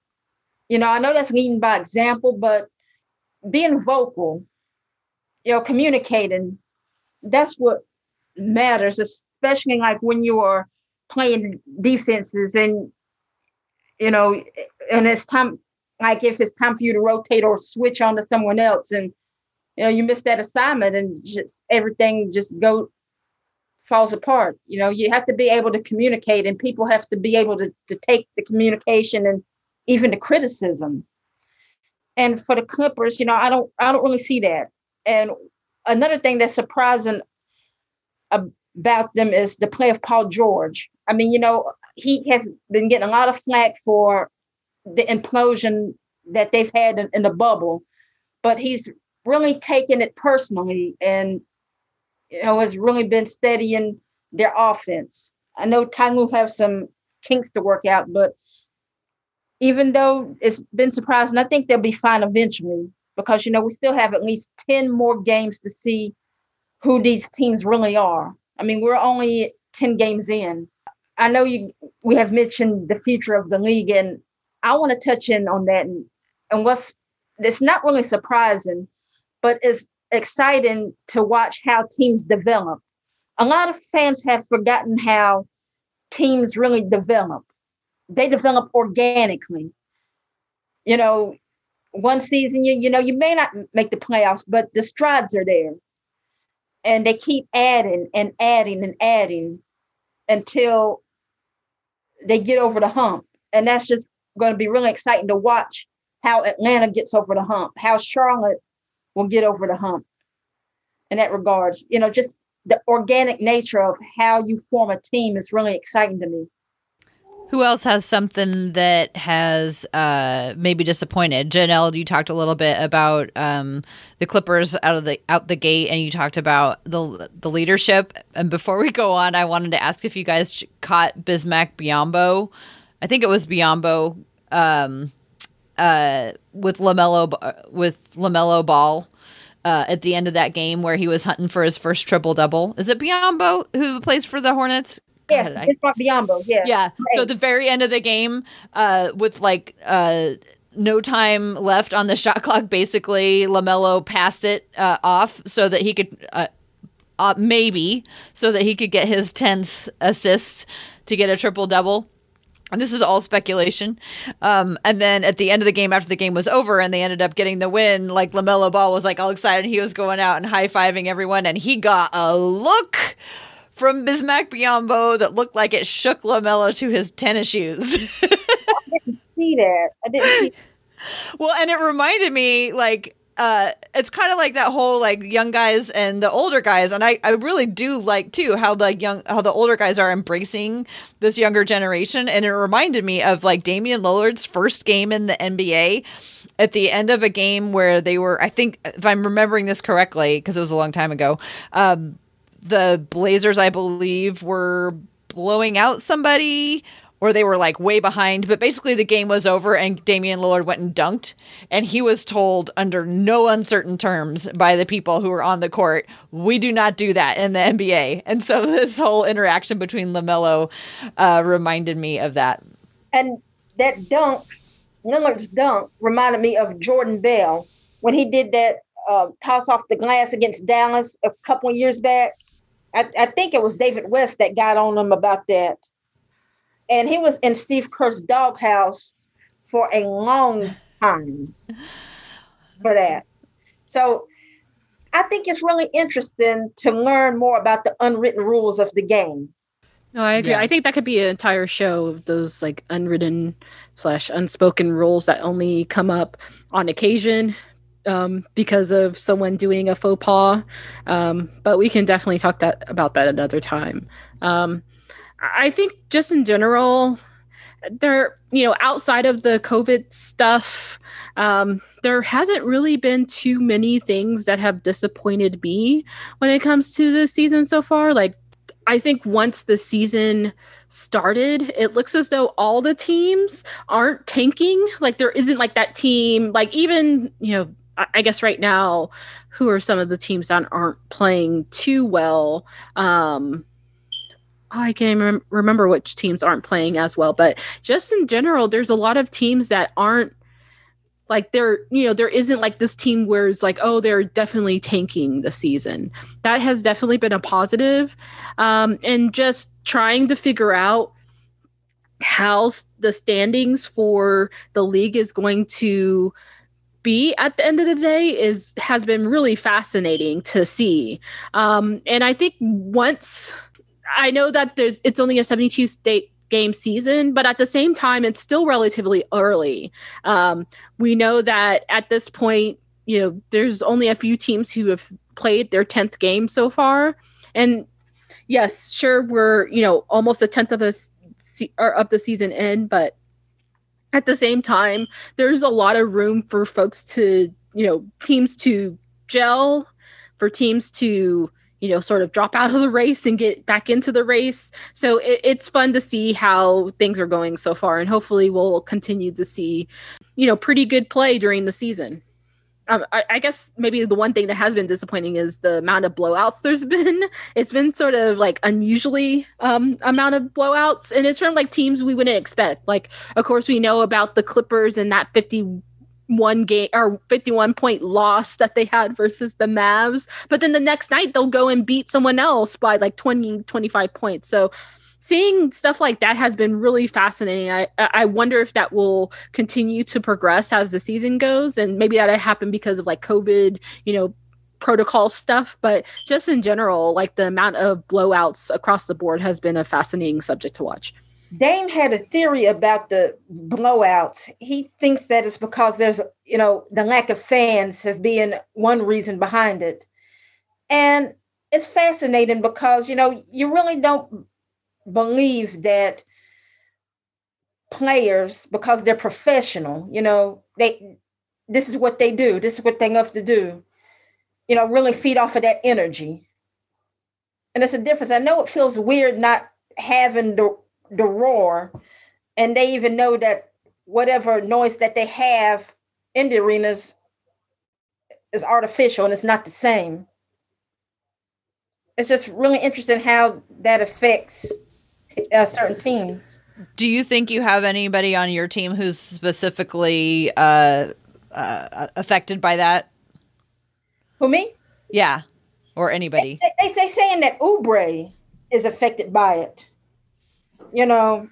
You know, I know that's leading by example, but being vocal, you know, communicating, that's what matters, especially like when you are playing defenses and you know, and it's time like if it's time for you to rotate or switch on to someone else and you know you miss that assignment and just everything just go falls apart. You know, you have to be able to communicate, and people have to be able to, to take the communication and even the criticism. And for the Clippers, you know, I don't I don't really see that. And another thing that's surprising about them is the play of Paul George. I mean, you know, he has been getting a lot of flack for the implosion that they've had in, in the bubble, but he's really taken it personally and you know, has really been studying their offense. I know Lue have some kinks to work out, but even though it's been surprising, I think they'll be fine eventually because you know we still have at least 10 more games to see who these teams really are. I mean, we're only 10 games in. I know you we have mentioned the future of the league, and I want to touch in on that and, and what's it's not really surprising, but it's exciting to watch how teams develop. A lot of fans have forgotten how teams really develop. They develop organically. You know, one season you you know you may not make the playoffs, but the strides are there, and they keep adding and adding and adding until they get over the hump, and that's just going to be really exciting to watch how Atlanta gets over the hump, how Charlotte will get over the hump in that regards. You know, just the organic nature of how you form a team is really exciting to me. Who else has something that has uh, maybe disappointed? Janelle, you talked a little bit about um, the Clippers out of the out the gate, and you talked about the the leadership. And before we go on, I wanted to ask if you guys caught Bismack Biyombo. I think it was Biyombo um, uh, with Lamelo with Lamelo Ball uh, at the end of that game where he was hunting for his first triple double. Is it Biyombo who plays for the Hornets? Yes, it's not Biyombo. Yeah. Yeah. Right. So the very end of the game, uh, with like uh, no time left on the shot clock, basically Lamelo passed it uh, off so that he could. Uh, uh, maybe so that he could get his 10th assist to get a triple double and this is all speculation. Um, and then at the end of the game, after the game was over and they ended up getting the win, like LaMelo Ball was like all excited. He was going out and high fiving everyone, and he got a look from Bismack Biyombo that looked like it shook LaMelo to his tennis shoes. I didn't see that. I didn't see. Well, and it reminded me like uh, it's kind of like that whole like young guys and the older guys, and I, I really do like too how the young how the older guys are embracing this younger generation, and it reminded me of like Damian Lillard's first game in the NBA at the end of a game where they were, I think, if I'm remembering this correctly, because it was a long time ago, um, the Blazers, I believe, were blowing out somebody or they were like way behind. But basically, the game was over, and Damian Lillard went and dunked. And he was told under no uncertain terms by the people who were on the court, "We do not do that in the NBA." And so this whole interaction between Lamelo uh, reminded me of that. And that dunk, Lillard's dunk, reminded me of Jordan Bell when he did that uh, toss off the glass against Dallas a couple years back. I, I think it was David West that got on him about that and he was in Steve Kerr's doghouse for a long time for that. So I think it's really interesting to learn more about the unwritten rules of the game. No, I agree. Yeah. I think that could be an entire show of those like unwritten slash unspoken rules that only come up on occasion um, because of someone doing a faux pas. Um, but we can definitely talk that about that another time. Um, I think just in general, there, you know, outside of the COVID stuff, um, there hasn't really been too many things that have disappointed me when it comes to the season so far. Like, I think once the season started, it looks as though all the teams aren't tanking. Like, there isn't like that team, like, even, you know, I guess right now, who are some of the teams that aren't playing too well? Um, oh, I can't rem- remember which teams aren't playing as well, but just in general, there's a lot of teams that aren't like there you know there isn't like this team where it's like oh they're definitely tanking the season that has definitely been a positive um and just trying to figure out how the standings for the league is going to be at the end of the day is has been really fascinating to see um and i think once I know that there's it's only a 72 state game season, but at the same time, it's still relatively early. Um, we know that at this point, you know, there's only a few teams who have played their 10th game so far. And yes, sure, we're, you know, almost a tenth of a se- of the season in, but at the same time, there's a lot of room for folks to, you know, teams to gel, for teams to you know, sort of drop out of the race and get back into the race. So it, it's fun to see how things are going so far, and hopefully we'll continue to see, you know, pretty good play during the season. Um, I, I, guess maybe the one thing that has been disappointing is the amount of blowouts there's been. It's been sort of like unusually um, amount of blowouts, and it's from like teams we wouldn't expect. Like, of course, we know about the Clippers and that 50 one game or 51 point loss that they had versus the Mavs. But then the next night they'll go and beat someone else by like 20, 25 points. So seeing stuff like that has been really fascinating. I I wonder if that will continue to progress as the season goes, and maybe that happened because of like COVID, you know, protocol stuff. But just in general, like the amount of blowouts across the board has been a fascinating subject to watch. Dame had a theory about the blowouts. He thinks that it's because there's, you know, the lack of fans have been one reason behind it. And it's fascinating because, you know, you really don't believe that players, because they're professional, you know, they this is what they do, this is what they love to do, you know, really feed off of that energy. And it's a difference. I know it feels weird not having the the roar, and they even know that whatever noise that they have in the arenas is artificial and it's not the same. It's just really interesting how that affects uh, certain teams. Do you think you have anybody on your team who's specifically uh, uh, affected by that? Who me? Yeah, or anybody. They, they, they saying that Oubre is affected by it you know,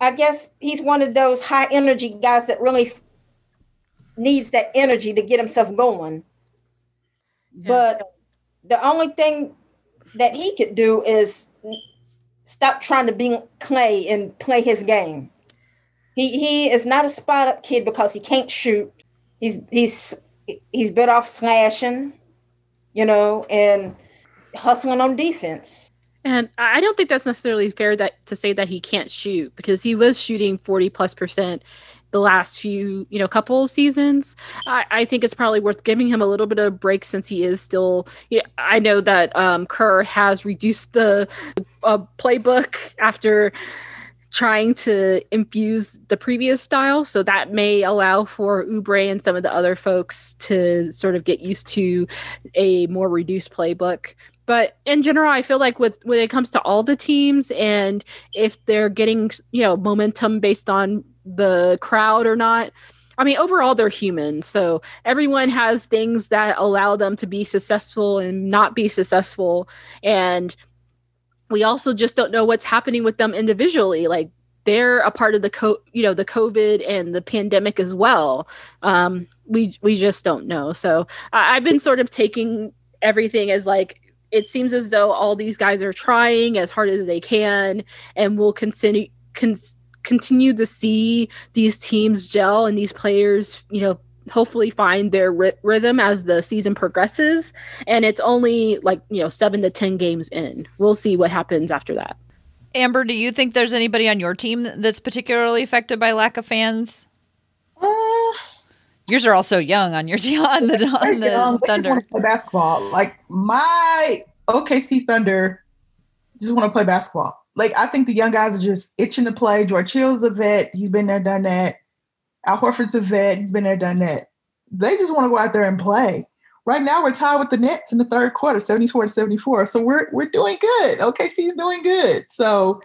I guess he's one of those high energy guys that really f- needs that energy to get himself going. Yeah. But the only thing that he could do is stop trying to be Clay and play his game. He he is not a spot up kid because he can't shoot. He's he's he's better off slashing, you know, and hustling on defense. And I don't think that's necessarily fair that to say that he can't shoot because he was shooting 40 plus percent the last few, you know, couple of seasons. I, I think it's probably worth giving him a little bit of a break since he is still. Yeah, I know that um, Kerr has reduced the uh, playbook after trying to infuse the previous style. So that may allow for Oubre and some of the other folks to sort of get used to a more reduced playbook but in general i feel like with when it comes to all the teams and if they're getting you know momentum based on the crowd or not. I mean overall they're human. So everyone has things that allow them to be successful and not be successful. And we also just don't know what's happening with them individually. Like they're a part of the co- you know the covid and the pandemic as well. Um we we just don't know. So I- i've been sort of taking everything as like it seems as though all these guys are trying as hard as they can and will continue con- continue to see these teams gel and these players you know hopefully find their ry- rhythm as the season progresses and it's only like you know 7 to 10 games in we'll see what happens after that Amber, do you think there's anybody on your team that's particularly affected by lack of fans? Uh, Yours are all so young on your team on the, on the young. They just Thunder. want to play basketball. Like my OKC Thunder just want to play basketball. Like I think the young guys are just itching to play. George Hill's a vet. He's been there, done that. Al Horford's a vet. He's been there, done that. They just want to go out there and play. Right now, we're tied with the Nets in the third quarter, 74 to 74. So we're we're doing good. OKC's doing good. So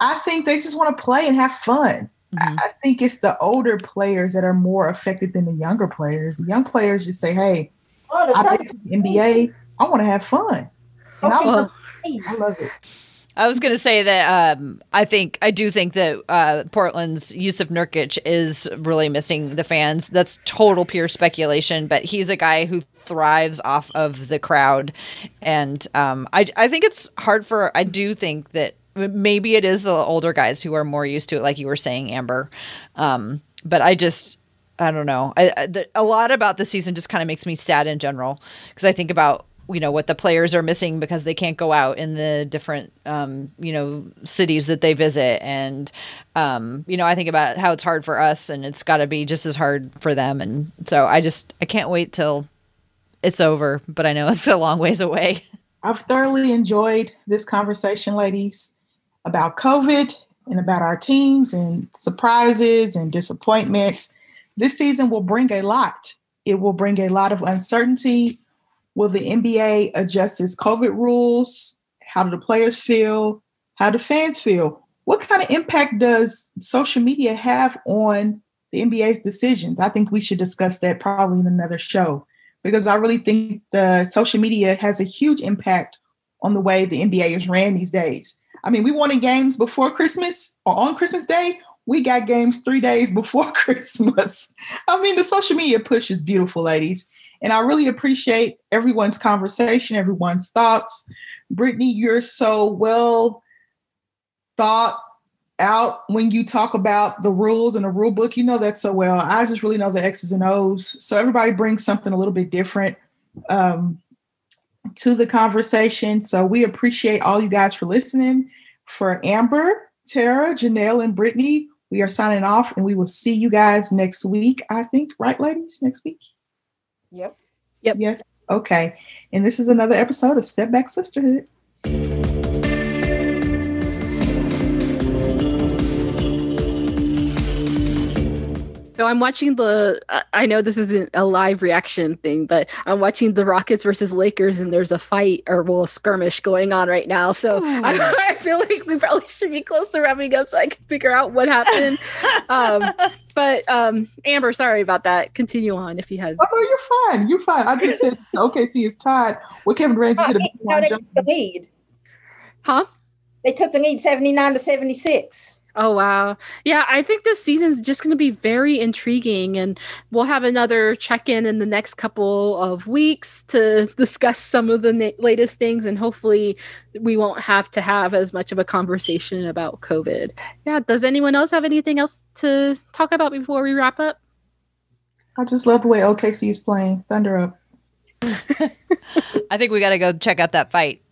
I think they just want to play and have fun. Mhm. I think it's the older players that are more affected than the younger players. The young players just say, "Hey, Oh, I Thunder- play to the NBA. I want to have fun." And I, love, I love it. I was going to say that um, I think I do think that uh, Portland's Jusuf Nurkic is really missing the fans. That's total pure speculation, but he's a guy who thrives off of the crowd, and um, I I think it's hard for. I do think that maybe it is the older guys who are more used to it, like you were saying, Amber. Um, but I just I don't know. I, I, the, a lot about the season just kind of makes me sad in general because I think about you know what the players are missing because they can't go out in the different um, you know cities that they visit, and um, you know I think about how it's hard for us, and it's got to be just as hard for them, and so I just I can't wait till it's over, but I know it's a long ways away. I've thoroughly enjoyed this conversation, ladies, about COVID and about our teams and surprises and disappointments. This season will bring a lot. It will bring a lot of uncertainty. Will the NBA adjust its COVID rules? How do the players feel? How do fans feel? What kind of impact does social media have on the NBA's decisions? I think we should discuss that probably in another show because I really think the social media has a huge impact on the way the NBA is ran these days. I mean, we wanted games before Christmas or on Christmas Day. We got games three days before Christmas. I mean, the social media push is beautiful, ladies. And I really appreciate everyone's conversation, everyone's thoughts. Brittany, you're so well thought out when you talk about the rules and the rule book. You know that so well. I just really know the X's and O's. So everybody brings something a little bit different um, to the conversation. So we appreciate all you guys for listening. For Amber, Tara, Janelle, and Brittany, we are signing off and we will see you guys next week. I think, right, ladies? Next week? Yep. Yep. Yes. Okay. And this is another episode of Step Back Sisterhood. So I'm watching the. I- I know this isn't a live reaction thing, but I'm watching the Rockets versus Lakers, and there's a fight or well, a skirmish going on right now. So I, I feel like we probably should be close to wrapping up so I can figure out what happened. um, but um, Amber, sorry about that. Continue on if you had. Oh, no, you're fine. You're fine. I just said OKC is tied with Kevin Durant. just hit a big No, one they jump. took the lead. Huh? They took the lead 79 to 76. Oh wow. Yeah, I think this season's just going to be very intriguing and we'll have another check-in in the next couple of weeks to discuss some of the na- latest things and hopefully we won't have to have as much of a conversation about COVID. Yeah, does anyone else have anything else to talk about before we wrap up? I just love the way OKC is playing. Thunder up. I think we got to go check out that fight.